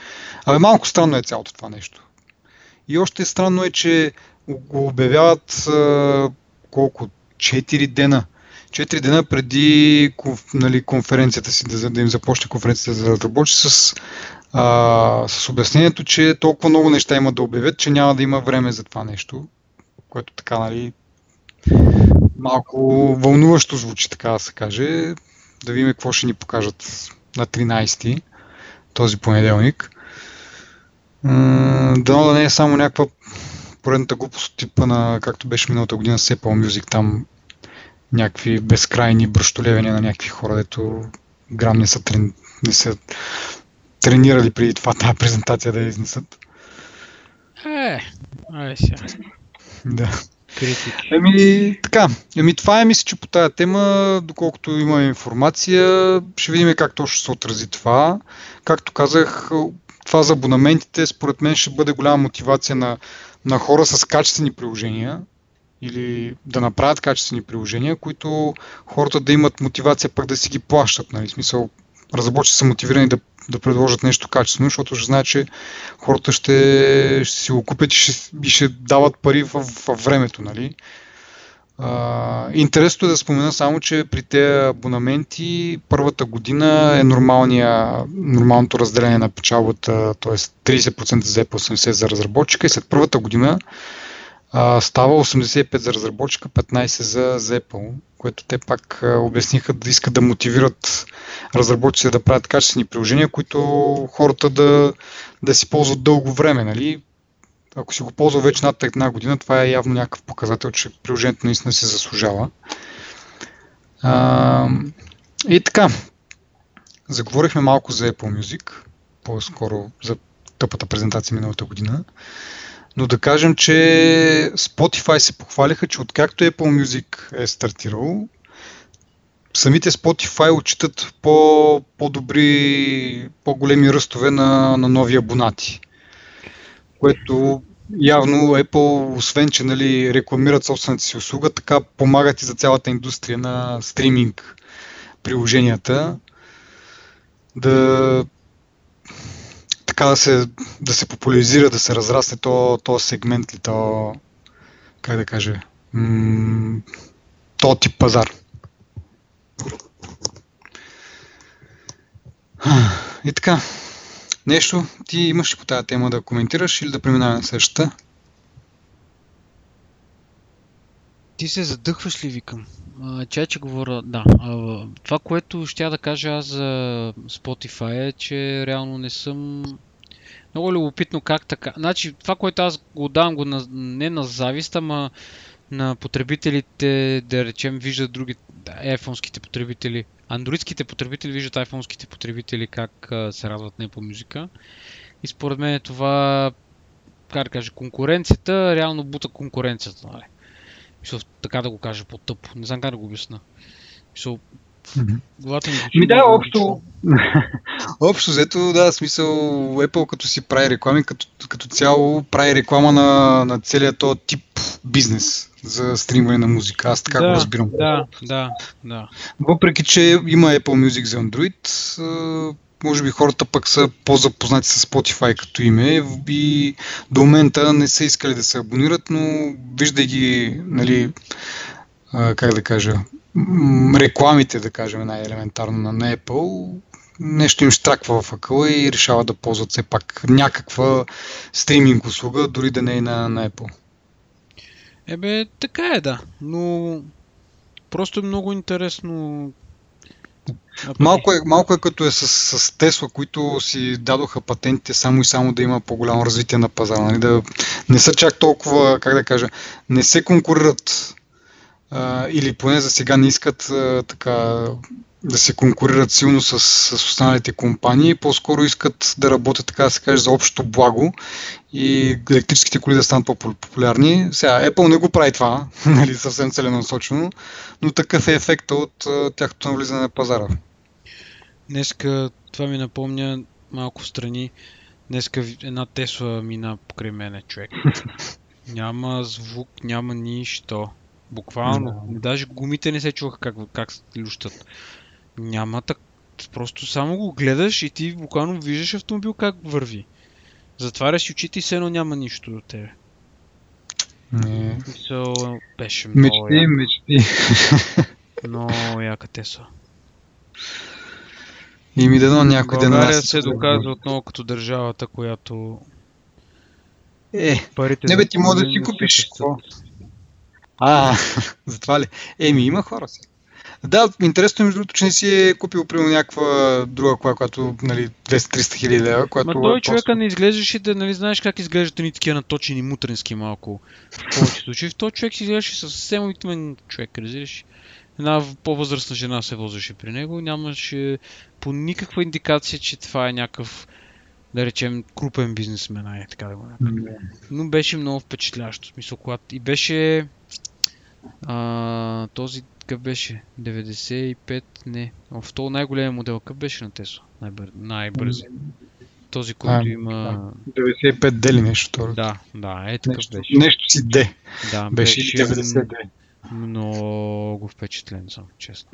Абе малко странно е цялото това нещо. И още странно е, че го обявяват колко? 4 дена. 4 дена преди нали, конференцията си, да, да им започне конференцията за разработчици с а, с обяснението, че толкова много неща има да обявят, че няма да има време за това нещо, което така, нали, малко вълнуващо звучи, така да се каже. Да видим какво ще ни покажат на 13 този понеделник. Дано да не е само някаква поредната глупост от типа на, както беше миналата година с Apple Music, там някакви безкрайни бръщолевения на някакви хора, дето грам не са, трен, не са тренирали преди това тази презентация да я изнесат. Е, ай сега. Да. Критики. Еми, така. Еми, това е, мисля, че по тая тема, доколкото има информация, ще видим как точно ще се отрази това. Както казах, това за абонаментите, според мен ще бъде голяма мотивация на, на хора с качествени приложения или да направят качествени приложения, които хората да имат мотивация пък да си ги плащат. Нали? Смисъл, разработчици са мотивирани да, да предложат нещо качествено, защото ще знаят, че хората ще, ще си го купят и ще, и ще дават пари в, в времето. Нали? Uh, интересно е да спомена само, че при тези абонаменти първата година е нормалното разделение на печалбата, т.е. 30% за Apple, 80% за разработчика и след първата година става 85% за разработчика, 15% за, за Apple, което те пак обясниха да искат да мотивират разработчиците да правят качествени приложения, които хората да, да си ползват дълго време. Нали? ако си го ползва вече над една година, това е явно някакъв показател, че приложението наистина се заслужава. А, и така, заговорихме малко за Apple Music, по-скоро за тъпата презентация миналата година. Но да кажем, че Spotify се похвалиха, че откакто Apple Music е стартирал, самите Spotify отчитат по, по-добри, по-големи ръстове на, на нови абонати. Което явно Apple, освен че нали, рекламират собствената си услуга, така помагат и за цялата индустрия на стриминг приложенията. Да така да се, да се популяризира, да се разрасне то, то сегмент ли, то, как да кажа, то тип пазар. И така, Нещо, ти имаш ли по тази тема да коментираш или да преминаваме на следващата? Ти се задъхваш ли, викам? Чай, че говоря, да. А, това, което ще да кажа аз за Spotify е, че реално не съм... Много любопитно как така. Значи, това, което аз го давам го на, не на завист, ама на потребителите, да речем, виждат други iPhone-ските потребители, андроидските потребители виждат iPhone-ските потребители как а, се радват на Apple музика. И според мен това, как да кажа, конкуренцията реално бута конкуренцията. Нали? Мисъл, така да го кажа по-тъпо. Не знам как да го обясна. Мисъл, Главата ми Ми да, общо, (laughs) общо взето, да, смисъл Apple като си прави реклами, като, като цяло прави реклама на, на целият този тип бизнес за стримване на музика. Аз така да, го разбирам. Да, да, да. Въпреки, че има Apple Music за Android, може би хората пък са по-запознати с Spotify като име и до момента не са искали да се абонират, но вижда ги, нали, как да кажа, рекламите, да кажем най-елементарно на Apple, нещо им штраква в акъла и решава да ползват все пак някаква стриминг услуга, дори да не е на, на Apple. Ебе, така е, да. Но просто е много интересно. Малко е, малко е като е с, с Тесла, които си дадоха патентите само и само да има по-голямо развитие на пазара. Нали? Да не са чак толкова, как да кажа, не се конкурират а, или поне за сега не искат а, така да се конкурират силно с, с останалите компании, по-скоро искат да работят, така да се каже, за общото благо и електрическите коли да станат по-популярни. Сега, Apple не го прави това, (laughs) нали, съвсем целенасочено, но такъв е ефекта от тяхното навлизане на пазара. Днеска това ми напомня малко в страни. Днеска една Тесла мина покрай мене, човек. (laughs) Няма звук, няма нищо. Буквално. No. Даже гумите не се чуваха как, как лющат. Няма так... Просто само го гледаш и ти буквално виждаш автомобил как върви. Затваряш очите и все едно няма нищо до тебе. Не. So, беше много Мечти, мечти. (laughs) Много яка Тесла. И ми дано някой ден. България се доказва отново като държавата, която е, парите не бе, ти може да си купиш. А, (laughs) затова ли? Еми, има хора си. Да, интересно е между другото, че не си е купил примерно някаква друга кола, която нали, 200-300 хиляди лева. Която Ма той е човека не изглеждаше да, нали, знаеш как изглеждат ни такива наточени мутренски малко. В повечето случаи. В този човек си изглеждаше съвсем обикновен човек, разбираш. една по-възрастна жена се возеше при него. Нямаше по никаква индикация, че това е някакъв да речем, крупен бизнесмен, ай, така да го нарека. Но беше много впечатляващо. Смисъл, когато и беше а, този какъв беше? 95, не. В този най-големия модел, какъв беше на Тесла? Най-бър... Най-бързи. Този, който а, има... 95 дели нещо второ. Да, да, е такъв нещо, беше. Нещо си Д. Да, беше, беше 90 Д. Много впечатлен съм, честно.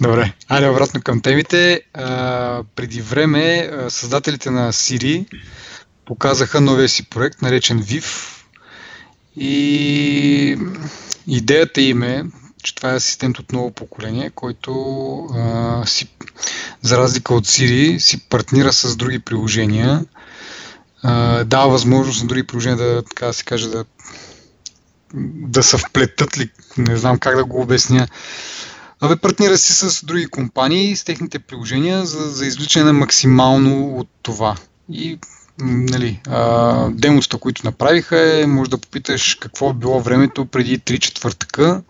Добре, айде обратно към темите. А, преди време създателите на Siri показаха новия си проект, наречен VIV. И идеята им е, че това е асистент от ново поколение, който а, си, за разлика от Siri, си партнира с други приложения. А, дава възможност на други приложения да, така да се каже, да, да се вплетат ли, не знам как да го обясня, Абе, партнира си с други компании, с техните приложения, за, за извличане на максимално от това. И нали, а, демоста, които направиха е, може да попиташ какво е било времето преди 3 четвъртъка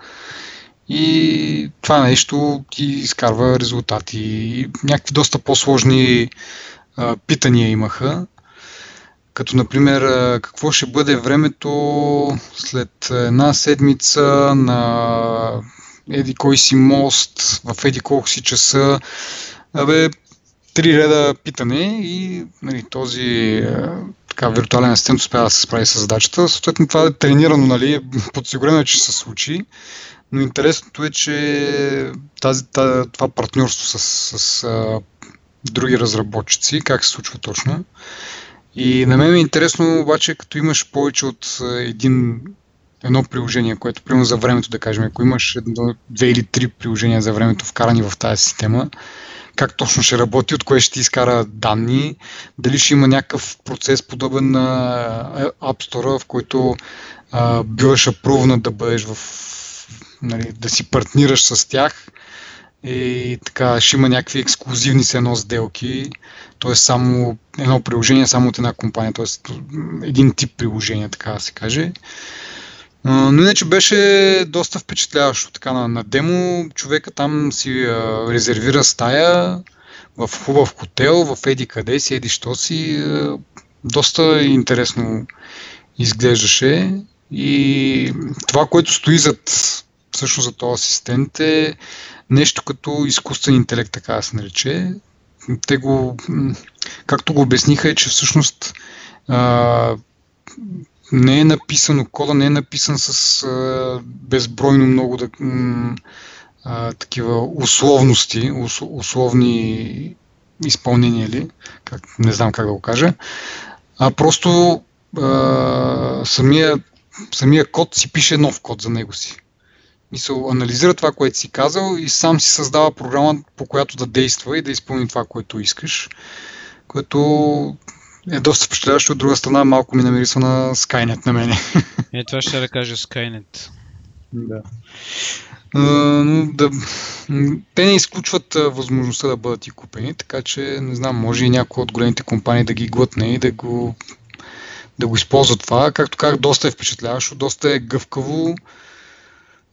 и това нещо ти изкарва резултати. Някакви доста по-сложни а, питания имаха, като например какво ще бъде времето след една седмица на еди кой си мост, в еди колко си часа. Абе, три реда питане и нали, този е, така, виртуален асистент успява да се справи с задачата. Съответно това е тренирано, нали, подсигурено е, че ще се случи. Но интересното е, че тази, тази, това партньорство с, с а, други разработчици, как се случва точно. И на мен е интересно обаче, като имаш повече от един едно приложение, което примерно за времето, да кажем, ако имаш едно, две или три приложения за времето вкарани в тази система, как точно ще работи, от кое ще ти изкара данни, дали ще има някакъв процес подобен на App Store, в който а, биваш апрувна да бъдеш в, нали, да си партнираш с тях и така ще има някакви ексклюзивни с едно сделки, т.е. само едно приложение, само от една компания, т.е. един тип приложение, така да се каже. Но иначе беше доста впечатляващо. Така на, на демо човека там си а, резервира стая в хубав хотел, в еди къде си, еди що си. А, доста интересно изглеждаше. И това, което стои зад всъщност за този асистент е нещо като изкуствен интелект, така да се нарече. Те го, както го обясниха, е, че всъщност а, не е написано, кода не е написан с а, безбройно много да, а, такива условности, ус, условни изпълнения ли, как, не знам как да го кажа, а просто а, самия, самия код си пише нов код за него си. Мисъл, анализира това, което си казал и сам си създава програма, по която да действа и да изпълни това, което искаш, което е доста впечатляващо. От друга страна, малко ми намирисва на Skynet на мене. Е, това ще да кажа Skynet. Да. но да, те не изключват възможността да бъдат и купени, така че не знам, може и някой от големите компании да ги глътне и да го, да го използва това. Както как доста е впечатляващо, доста е гъвкаво,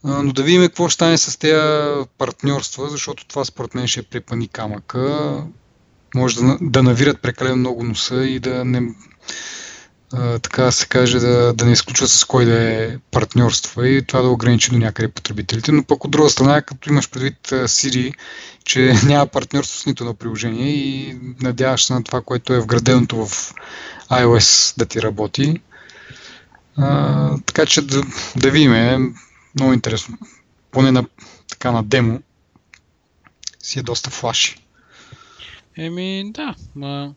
но да видим какво ще стане с тези партньорства, защото това според мен ще е препани камъка може да, да навират прекалено много носа и да не, а, така се каже, да, да не изключват с кой да е партньорства и това да ограничи до някъде потребителите. Но пък от друга страна, като имаш предвид Siri, че (laughs) няма партньорство с нито на приложение и надяваш се на това, което е вграденото в iOS да ти работи. А, така че да, да видим, е много интересно. Поне на, така на демо си е доста флаши. Еми, да, ма,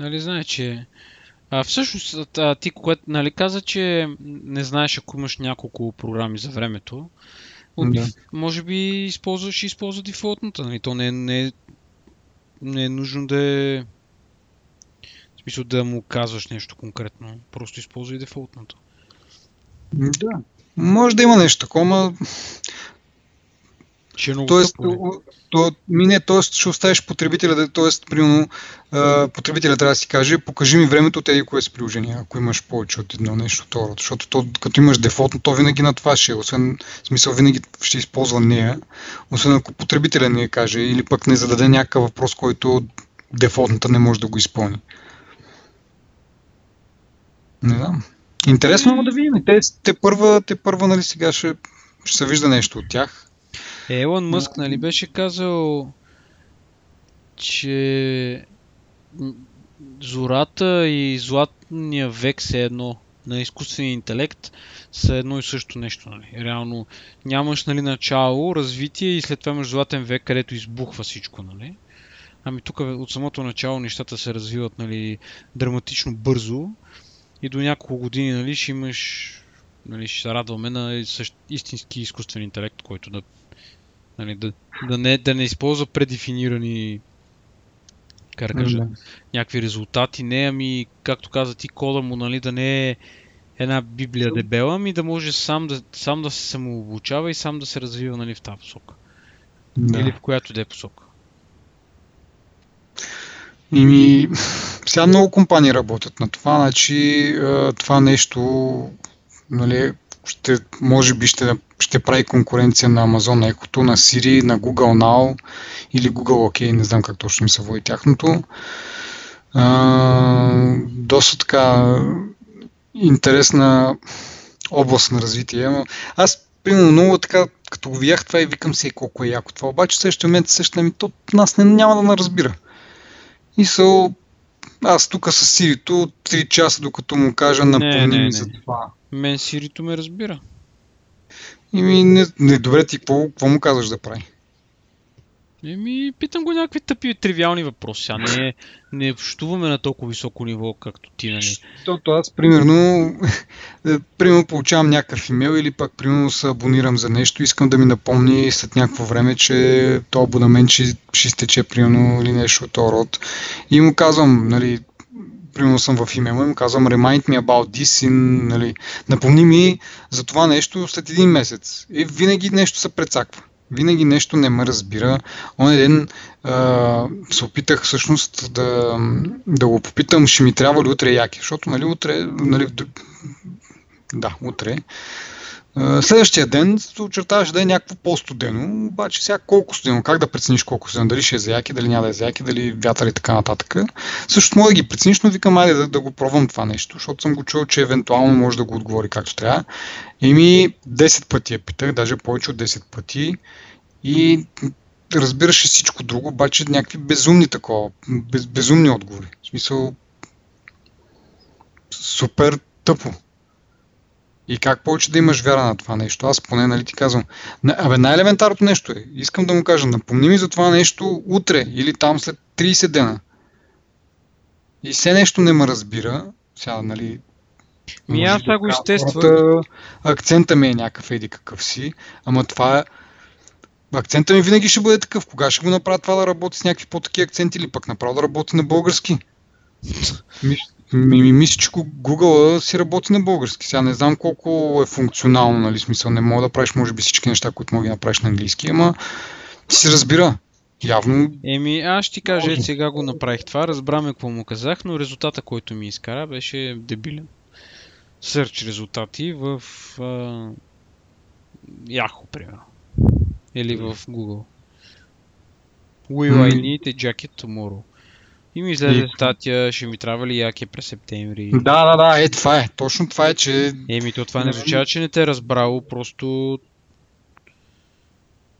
нали знае, че... А, всъщност, а, ти което, нали, каза, че не знаеш, ако имаш няколко програми за времето, да. може би използваш и използва дефолтната, нали, то не, не, не е нужно да е... В смисъл да му казваш нещо конкретно, просто използвай дефолтната. Да. Може да има нещо такова, Че е много Тоест, тъпо, ли? то, ми не, т.е. ще оставиш потребителя, т.е. примерно а, потребителя трябва да си каже, покажи ми времето от еди кое си приложение, ако имаш повече от едно нещо второ. Защото то, като имаш дефолтно, то винаги на това ще е. Освен, в смисъл, винаги ще използва нея, освен ако потребителя не я каже или пък не зададе някакъв въпрос, който дефолтната не може да го изпълни. Не знам. Интересно е да видим. Те, те първа, те първа, нали сега ще, ще се вижда нещо от тях. Елон Мъск, нали беше казал, че зората и златния век са едно на изкуствения интелект са едно и също нещо. Нали. Реално нямаш нали, начало, развитие и след това имаш златен век, където избухва всичко. Нали. Ами тук от самото начало нещата се развиват нали, драматично бързо и до няколко години нали, ще имаш нали, ще се радваме на същ, истински изкуствен интелект, който да, нали, да, да, не, да не използва предефинирани как да кажа, Да. някакви резултати. Не, ами, както каза ти, кода му, нали, да не е една библия дебела, ами да може сам да, сам да се самообучава и сам да се развива нали, в тази посока. Да. Или в която да е посока. Ими, сега много компании работят на това, значи това нещо, нали, ще, може би ще, ще прави конкуренция на Amazon Echo, на Siri, на Google Now или Google OK, не знам как точно им се води тяхното. А, доста така интересна област на развитие. Аз, примерно, много така, като го видях това и викам се колко е яко това. Обаче в следващия момент се сещам, ами то нас не, няма да ме разбира. И са, аз тук с Сирито 3 часа, докато му кажа напомни не, ми не. за това. Мен Сирито ме разбира. И ми, не, не, добре, ти какво, му казваш да прави? Еми, питам го някакви тъпи тривиални въпроси. А не, не общуваме на толкова високо ниво, както ти, нали. Защото аз, примерно, (laughs) е, примерно получавам някакъв имейл или пък, примерно, се абонирам за нещо, искам да ми напомни след някакво време, че то абонамент ще, ще изтече, примерно, или нещо от род. И му казвам, нали, примерно съм в имейла и му казвам remind me about this и, нали, напомни ми за това нещо след един месец. И винаги нещо се прецаква. Винаги нещо не ме разбира. Оня ден а, се опитах всъщност да, да го попитам, ще ми трябва ли утре яки, защото нали, утре, нали, да, утре. А, Следващия ден се очертаваше да е някакво по-студено, обаче сега колко студено, как да прецениш колко студено, дали ще е за яки, дали няма да е за яки, дали вятър и така нататък. Също мога да ги прецениш, но викам, айде да, да го пробвам това нещо, защото съм го чул, че евентуално може да го отговори както трябва. Еми 10 пъти я питах, даже повече от 10 пъти и разбираше всичко друго, обаче някакви безумни такова, без, безумни отговори. В смисъл супер тъпо. И как повече да имаш вяра на това нещо? Аз поне, нали ти казвам. Абе, най-елементарното нещо е. Искам да му кажа, напомни ми за това нещо утре или там след 30 дена. И все нещо не ме разбира. Сега, нали... Ми аз сега го изтествах. Акцента ми е някакъв еди какъв си, ама това е... Акцента ми винаги ще бъде такъв. Кога ще го направя това да работи с някакви по-таки акценти или пък направо да работи на български? Ми, ми, мисля, че Google си работи на български. Сега не знам колко е функционално, нали, смисъл. Не мога да правиш, може би, всички неща, които мога да направиш на английски, ама си разбира. Явно Еми, аз ще ти кажа, Може. сега го направих това, разбраме какво му казах, но резултата, който ми изкара, беше дебилен. Search резултати в а, Yahoo, примерно. Или в Google. Will I М. need a jacket tomorrow? И ми излезе И- статия, ще ми трябва ли яке през септември. Да, да, да, е това е. Точно това е, че Еми, то това не означава, че не те е разбрало, просто...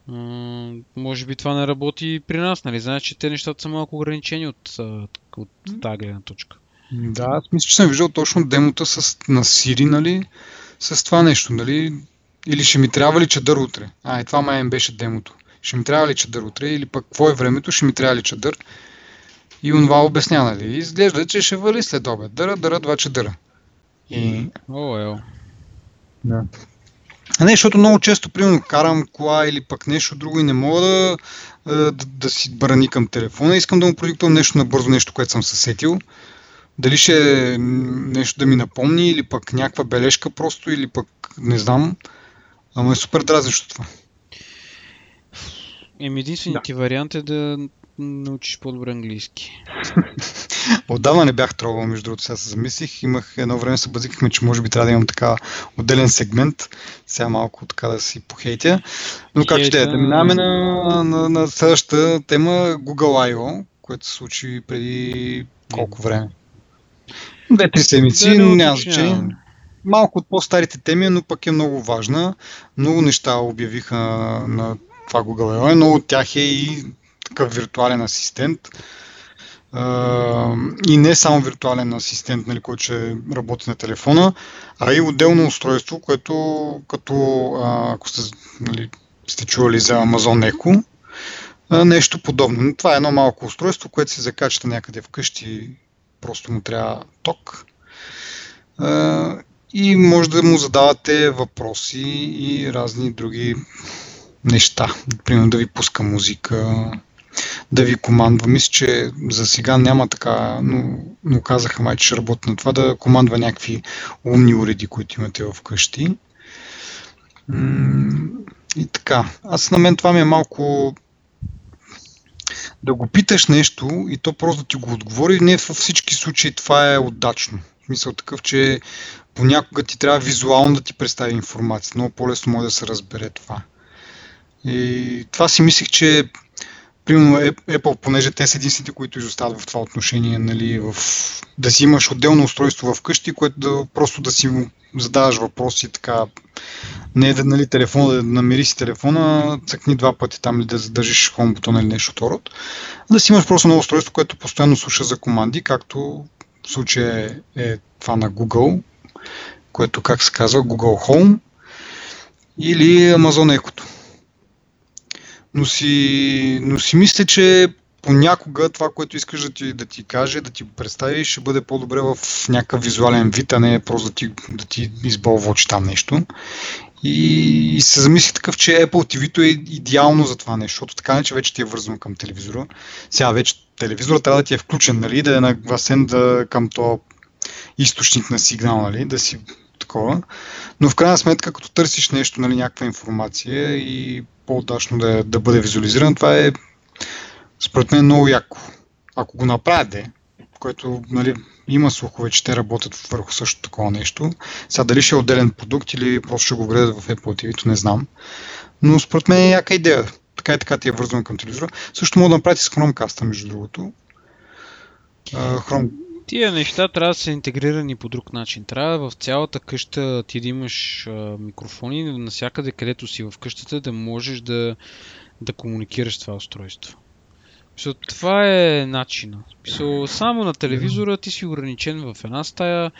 м, може би това не работи и при нас, нали? Знаеш, че те нещата са малко ограничени от, а, от тази гледна точка. Да, аз мисля, че съм виждал точно демота с, на Siri, нали, с това нещо, нали, или ще ми трябва ли чадър утре. А, е, това май беше демото. Ще ми трябва ли чадър утре, или пък какво е времето, ще ми трябва ли чадър. И онова обясня, нали, изглежда, че ще вали след обед. Дъра, дъра, два чадъра. И... О, ел. Да. А не, защото много често, примерно, карам кола или пък нещо друго и не мога да, а, да, да си брани към телефона. Искам да му продиктувам нещо набързо, нещо, което съм се сетил. Дали ще е нещо да ми напомни или пък някаква бележка просто или пък не знам. Ама е супер дразнещо това. Еми, единственият ти вариант е да научиш по-добре английски. (laughs) Отдавна не бях трогал, между другото, сега се замислих. Имах едно време се базикахме, че може би трябва да имам така отделен сегмент. Сега малко така да си похейтя. Но как ще е, да минаваме на, на, на следващата тема Google I.O., което се случи преди колко време? Две-три седмици, да, няма значение. Малко от по-старите теми, но пък е много важна. Много неща обявиха на това Google I.O. Много от тях е и такъв виртуален асистент. И не само виртуален асистент, нали, който ще работи на телефона, а и отделно устройство, което като, ако сте, нали, сте чували за Amazon Echo, нещо подобно. Но това е едно малко устройство, което се закачате някъде вкъщи, просто му трябва ток. И може да му задавате въпроси и разни други неща. Примерно да ви пуска музика, да ви командва. Мисля, че за сега няма така, но, но казаха май, че ще работи на това да командва някакви умни уреди, които имате вкъщи. И така. Аз на мен това ми е малко да го питаш нещо и то просто ти го отговори. Не във всички случаи това е удачно. В смисъл такъв, че понякога ти трябва визуално да ти представи информация. Много по-лесно може да се разбере това. И това си мислих, че примерно Apple, понеже те са единствените, които изостават в това отношение, нали, в, да си имаш отделно устройство в къщи, което да просто да си задаваш въпроси така, не да нали, телефона, да намери си телефона, цъкни два пъти там или да задържиш хом бутона или нещо род. Да си имаш просто едно устройство, което постоянно слуша за команди, както в случая е, е това на Google, което как се казва, Google Home или Amazon Echo но си, но си мисля, че понякога това, което искаш да ти, да ти каже, да ти го представи, ще бъде по-добре в някакъв визуален вид, а не просто да ти, да ти избълвочи там нещо. И, и се замисли такъв, че Apple TV-то е идеално за това нещо, защото така не, че вече ти е вързано към телевизора. Сега вече телевизора трябва да ти е включен, нали, да е нагласен да, към то източник на сигнал, нали, да си такова. Но в крайна сметка, като търсиш нещо, нали, някаква информация и по-удачно да, да бъде визуализиран, това е според мен много яко. Ако го направите, което нали, има слухове, че те работят върху също такова нещо. Сега дали ще е отделен продукт или просто ще го гледат в Apple TV, не знам. Но според мен е яка идея. Така и така ти е вързано към телевизора. Също мога да направите с Chromecast, между другото. Chrome, Тия неща трябва да са интегрирани по друг начин. Трябва в цялата къща ти да имаш а, микрофони, насякъде където си в къщата да можеш да, да комуникираш това устройство. Мисъл, това е начина. Мисъл, само на телевизора ти си ограничен в една стая,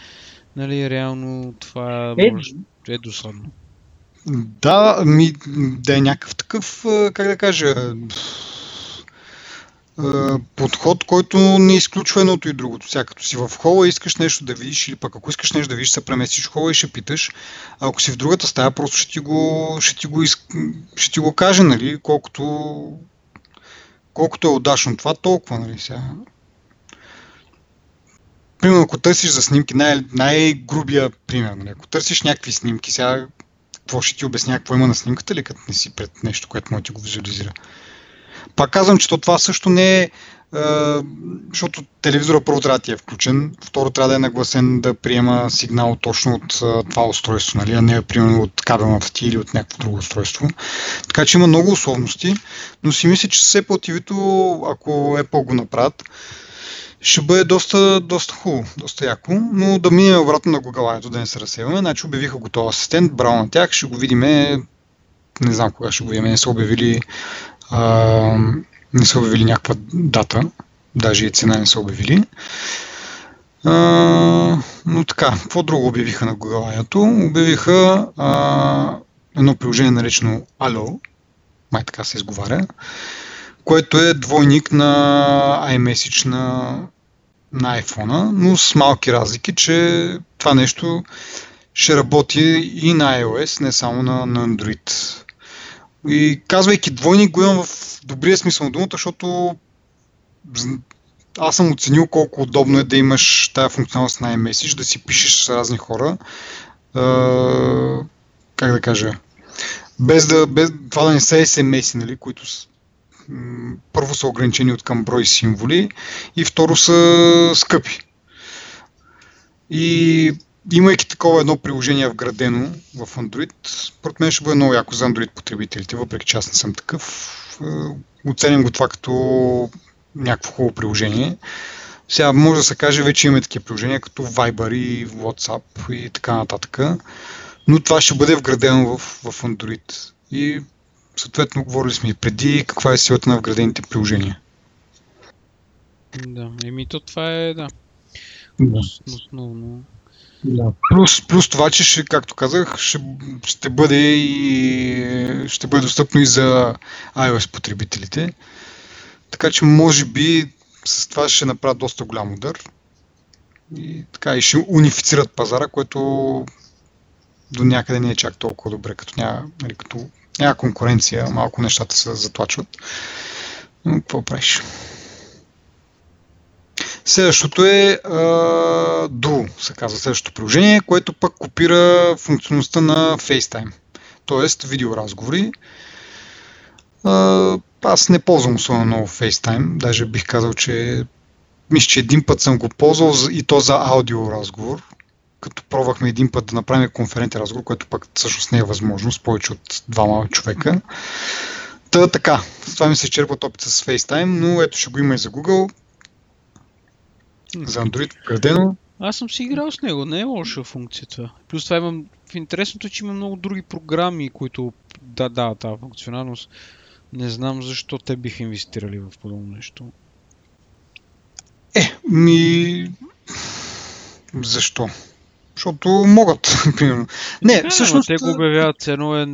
нали, реално това е, може, е досадно. Да, ми, да е някакъв такъв, как да кажа, подход, който не изключва едното и другото. Сега като си в хола искаш нещо да видиш или пък ако искаш нещо да видиш, се преместиш в хола и ще питаш. А ако си в другата стая, просто ще ти го, ще ти го, из... ще ти го каже, нали, колкото, колкото е удачно това, толкова, нали, сега. Примерно, ако търсиш за снимки, най- най-грубия пример, нали, ако търсиш някакви снимки, сега какво ще ти обясня, какво има на снимката ли, като не си пред нещо, което може да ти го визуализира? Пак казвам, че това също не е защото телевизора първо трябва да ти е включен, второ трябва да е нагласен да приема сигнал точно от това устройство, нали, а не примерно от кабелната ти или от някакво друго устройство. Така че има много условности, но си мисля, че с Apple TV, ако Apple го направят, ще бъде доста, доста хубаво, доста яко, но да минем обратно на Google да не се разсеваме. Значи обявиха готов асистент, браво на тях, ще го видим, не знам кога ще го видим, не са обявили а, не са обявили някаква дата, даже и цена не са обявили. А, но така, какво друго обявиха на Google Обявиха а, едно приложение наречено Allo, май така се изговаря, което е двойник на iMessage на, на iPhone, но с малки разлики, че това нещо ще работи и на iOS, не само на, на Android. И казвайки двойник го имам в добрия смисъл на думата, защото аз съм оценил колко удобно е да имаш тая функционалност на iMessage, да си пишеш с разни хора. Uh, как да кажа? Без да, без, това да не са SMS, нали, които първо са ограничени от към брой символи и второ са скъпи. И имайки такова едно приложение вградено в Android, според мен ще бъде много яко за Android потребителите, въпреки че аз не съм такъв. Е, оценям го това като някакво хубаво приложение. Сега може да се каже, вече има такива приложения като Viber и WhatsApp и така нататък. Но това ще бъде вградено в, в Android. И съответно говорили сме и преди каква е силата на вградените приложения. Да, еми то това е, да. да. Основно. Да. Плюс, плюс това, че ще, както казах, ще, ще бъде и ще бъде достъпно и за iOS потребителите. Така че може би с това ще направят доста голям удар. И така, и ще унифицират пазара, което до някъде не е чак толкова добре, като няма, нали, като няма конкуренция, малко нещата се затлачват. Но какво правиш? Следващото е uh, Duo, се казва следващото приложение, което пък копира функционалността на FaceTime, т.е. видеоразговори. Uh, аз не ползвам особено много FaceTime, даже бих казал, че мисля, че един път съм го ползвал и то за аудио разговор, като пробвахме един път да направим конферентен разговор, което пък всъщност не е възможно с повече от двама човека. Та така, това ми се черпат опит с FaceTime, но ето ще го има и за Google. За Android вградено. Аз съм си играл с него, не е лоша функция това. Плюс това имам, в интересното, че има много други програми, които да, да, тази функционалност. Не знам защо те биха инвестирали в подобно нещо. Е, ми... Защо? Защото могат, (laughs) примерно. Не, не всъщност... Те го обявяват едно е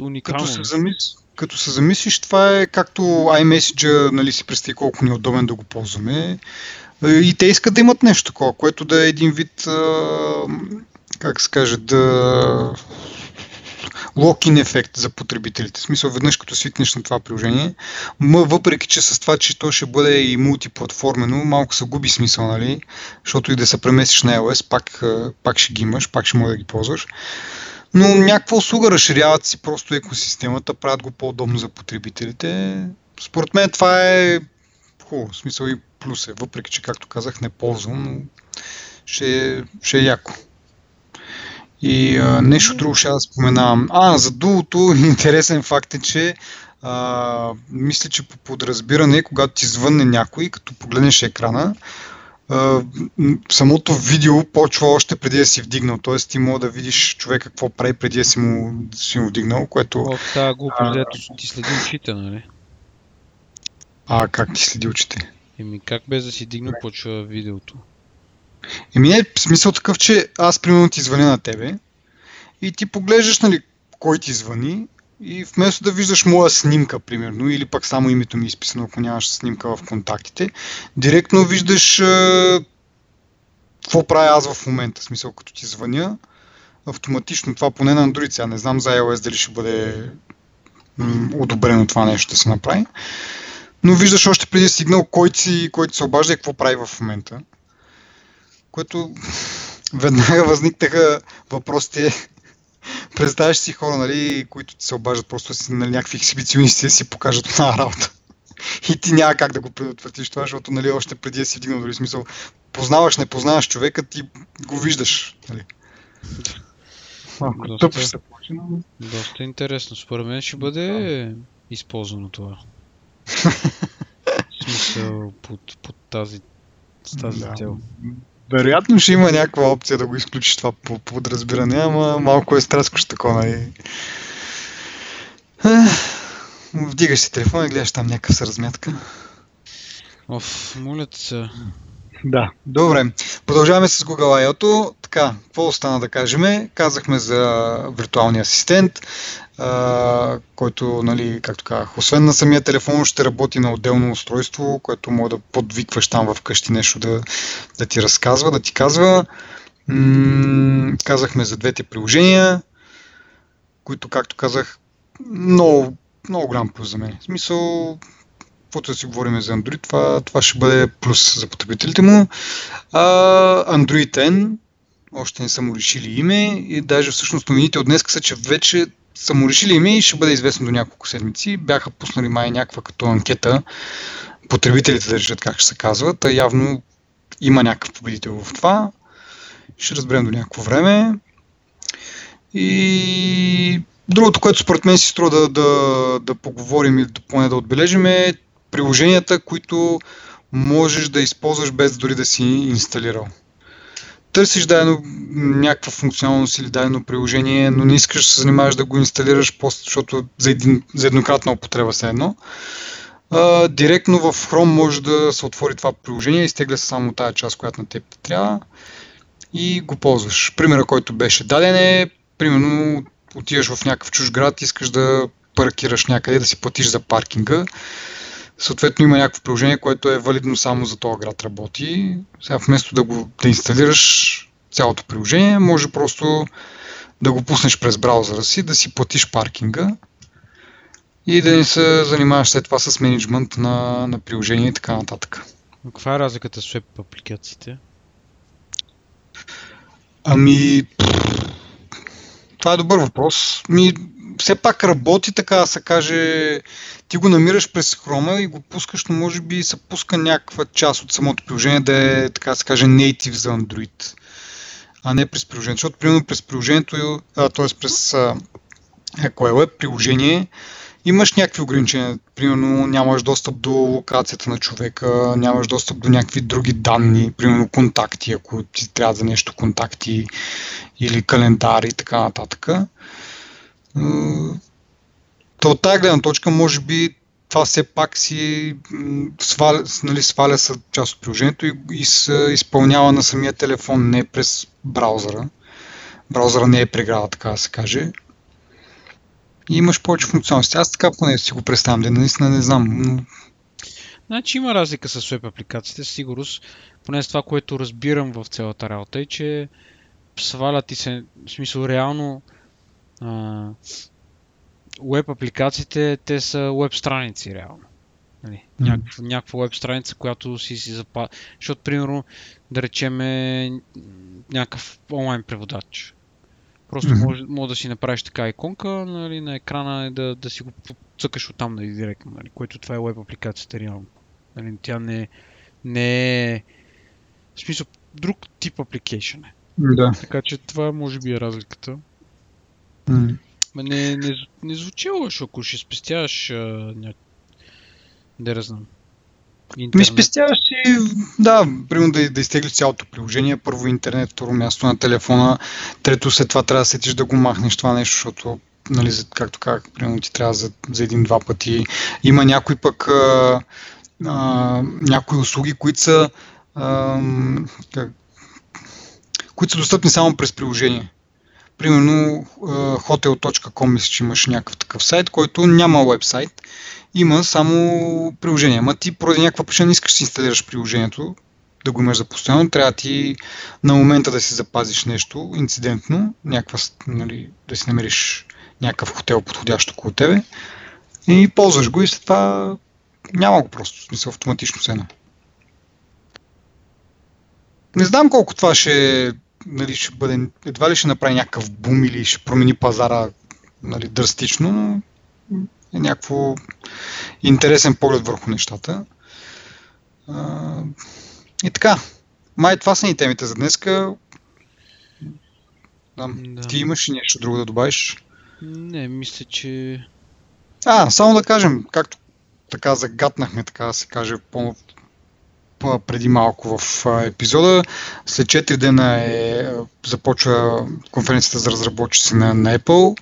уникално. Като се, замис... като се замислиш, това е както iMessage, нали си представи колко ни е удобен да го ползваме. И те искат да имат нещо такова, което да е един вид, как се каже, да локин ефект за потребителите. В смисъл, веднъж като свикнеш на това приложение, м- въпреки че с това, че то ще бъде и мултиплатформено, малко се губи смисъл, нали? Защото и да се преместиш на iOS, пак, пак ще ги имаш, пак ще може да ги ползваш. Но някаква услуга разширяват си просто екосистемата, правят го по-удобно за потребителите. Според мен това е хубаво, смисъл и плюс е, въпреки че, както казах, не ползвам, но ще, е, ще е яко. И а, нещо друго ще да споменавам. А, за дулото (laughs) интересен факт е, че а, мисля, че по подразбиране, когато ти звънне някой, като погледнеш екрана, а, самото видео почва още преди да си вдигнал. Т.е. ти мога да видиш човека какво прави преди да си му, си му вдигнал, което... О, тази глупост, дето ти следи очите, нали? А, как ти следи очите? Еми как без да си дигна почва видеото? Еми не, смисъл такъв, че аз примерно ти звъня на тебе и ти поглеждаш, нали, кой ти звъни и вместо да виждаш моя снимка, примерно, или пък само името ми е изписано, ако нямаш снимка в контактите, директно виждаш какво правя аз в момента. В смисъл, като ти звъня, автоматично това поне на Android, сега не знам за iOS дали ще бъде одобрено това нещо да се направи. Но виждаш още преди сигнал кой ти, кой ти се обажда и какво прави в момента което (laughs) веднага възникнаха въпросите. (laughs) Представяш си хора, нали, които ти се обаждат просто си на нали, някакви ексибиционисти да си покажат (laughs) на работа. И ти няма как да го предотвратиш това, защото нали, още преди да си вдигнал дори смисъл. Познаваш, не познаваш човека, ти го виждаш. Нали. Малко се получи, но... Доста интересно. Според мен ще бъде използвано това. В смисъл под, под тази, с тази да. цел. Вероятно ще има някаква опция да го изключиш това по подразбиране, ама малко е страскощо такова, нали? Вдигаш си телефона и гледаш там някаква съразмятка. Оф, моля се. Да, добре. Продължаваме с Google I.O. Така, какво остана да кажем? Казахме за виртуалния асистент, а, който, нали, както казах, освен на самия телефон, ще работи на отделно устройство, което може да подвикваш там вкъщи нещо да, да ти разказва, да ти казва. М- казахме за двете приложения, които, както казах, много, много голям плюс за мен. В смисъл, каквото да си говорим за Android, това, това ще бъде плюс за потребителите му. А, Android N, още не са му решили име и даже всъщност новините от днес са, че вече са му решили ми и ще бъде известно до няколко седмици. Бяха пуснали май някаква като анкета потребителите да решат как ще се казват, а явно има някакъв победител в това. Ще разберем до някакво време. И другото, което според мен си струва да, да, да поговорим или поне да отбележим е приложенията, които можеш да използваш без дори да си инсталирал. Търсиш дадено някаква функционалност или дадено приложение, но не искаш да се занимаваш да го инсталираш, защото за, един, за еднократна употреба се едно. Uh, директно в Chrome може да се отвори това приложение, изтегля се само тази част, която на теб трябва и го ползваш. Примера, който беше даден е, примерно отиваш в някакъв чуж град, искаш да паркираш някъде, да си платиш за паркинга. Съответно има някакво приложение, което е валидно само за този град работи. Сега вместо да го да инсталираш цялото приложение, може просто да го пуснеш през браузъра си, да си платиш паркинга и да не се занимаваш след това с менеджмент на, на приложение и така нататък. Каква е разликата с веб апликациите? Ами, това е добър въпрос. Ми, все пак работи, така да се каже, ти го намираш през хрома и го пускаш, но може би се пуска някаква част от самото приложение да е, така да се каже, native за Android, а не през приложението. Защото, примерно, през приложението, т.е. през ако е приложение, имаш някакви ограничения. Примерно нямаш достъп до локацията на човека, нямаш достъп до някакви други данни, примерно контакти, ако ти трябва за нещо контакти или календари и така нататък. То от тази гледна точка, може би, това все пак си сваля, нали, сваля са част от приложението и, и се изпълнява на самия телефон, не през браузъра. Браузъра не е преграда, така да се каже и имаш повече функционалности. Аз така поне си го представям, да наистина не знам. Но... Значи има разлика с веб апликациите, сигурност. Поне с това, което разбирам в цялата работа е, че свалят и се, в смисъл реално веб апликациите, те са веб страници реално. Нали, mm. някаква, някаква веб страница, която си си запазва. Защото, примерно, да речеме някакъв онлайн преводач. Просто mm-hmm. може, може да си направиш така иконка нали, на екрана и да, да си го цъкаш оттам нали, директно, нали, което това е веб апликацията реално. Нали, тя не, не е... В смисъл, друг тип апликейшн е. Да. Така че това може би е разликата. Mm. Не, не, не звучи лошо, ако ще спестяваш а, ня... да знам. Интернет. Ми спестяваш си, да, примерно да, да изтеглиш цялото приложение, първо интернет, второ място на телефона, трето след това трябва да сетиш да го махнеш това нещо, защото нали, както как, примерно ти трябва за, за един-два пъти. Има някои пък а, а, някои услуги, които са а, как, които са достъпни само през приложение. Примерно hotel.com мисля, че имаш някакъв такъв сайт, който няма вебсайт има само приложение. Ама ти поради някаква причина не искаш да си инсталираш приложението, да го имаш за постоянно, трябва ти на момента да си запазиш нещо инцидентно, някаква, нали, да си намериш някакъв хотел подходящ около тебе и ползваш го и след това няма го просто, в смисъл автоматично се Не знам колко това ще, нали, ще бъде, едва ли ще направи някакъв бум или ще промени пазара нали, драстично, но е някакво интересен поглед върху нещата. И така, май това са ни темите за днеска. Да. да. Ти имаш ли нещо друго да добавиш? Не, мисля, че... А, само да кажем, както така загатнахме, така да се каже, по, преди малко в епизода. След 4 дена е, започва конференцията за разработчици на, на Apple.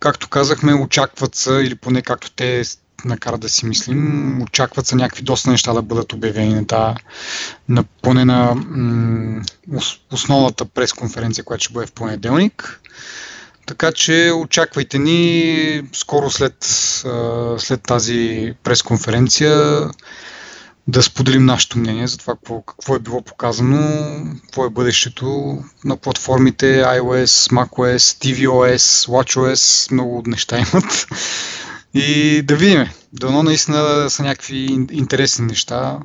Както казахме, очакват се, или поне както те накара да си мислим, очакват се някакви доста неща да бъдат обявени на тази, на, поне на м- основната пресконференция, която ще бъде в понеделник. Така че очаквайте ни скоро след, след тази пресконференция да споделим нашето мнение за това какво, какво е било показано, какво е бъдещето на платформите iOS, macOS, tvOS, watchOS, много неща имат. И да видим. Дано наистина са някакви интересни неща.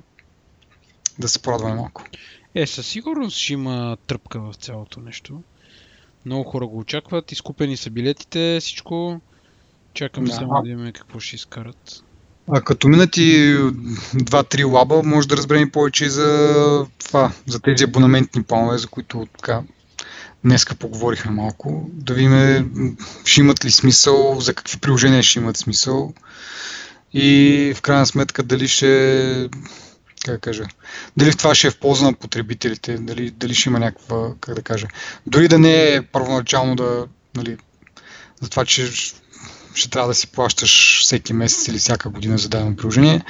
Да се порадваме малко. Е, със сигурност ще има тръпка в цялото нещо. Много хора го очакват, изкупени са билетите, всичко. Чакам Да. само да видим какво ще изкарат. А като минат и 2-3 лаба, може да разберем повече и за това, за тези абонаментни планове, за които така днеска поговорихме малко. Да видим ще имат ли смисъл, за какви приложения ще имат смисъл и в крайна сметка дали ще как да кажа, дали това ще е в полза на потребителите, дали, дали ще има някаква, как да кажа, дори да не е първоначално да, нали, за това, че ще трябва да си плащаш всеки месец или всяка година за дадено приложение,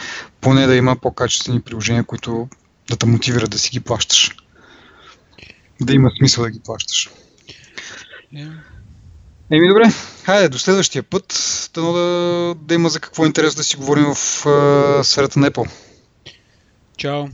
поне да има по-качествени приложения, които да те мотивират да си ги плащаш. Да има смисъл да ги плащаш. Е, Еми добре, хайде до следващия път, дано да, да има за какво интересно да си говорим в а, сферата на Apple. чао!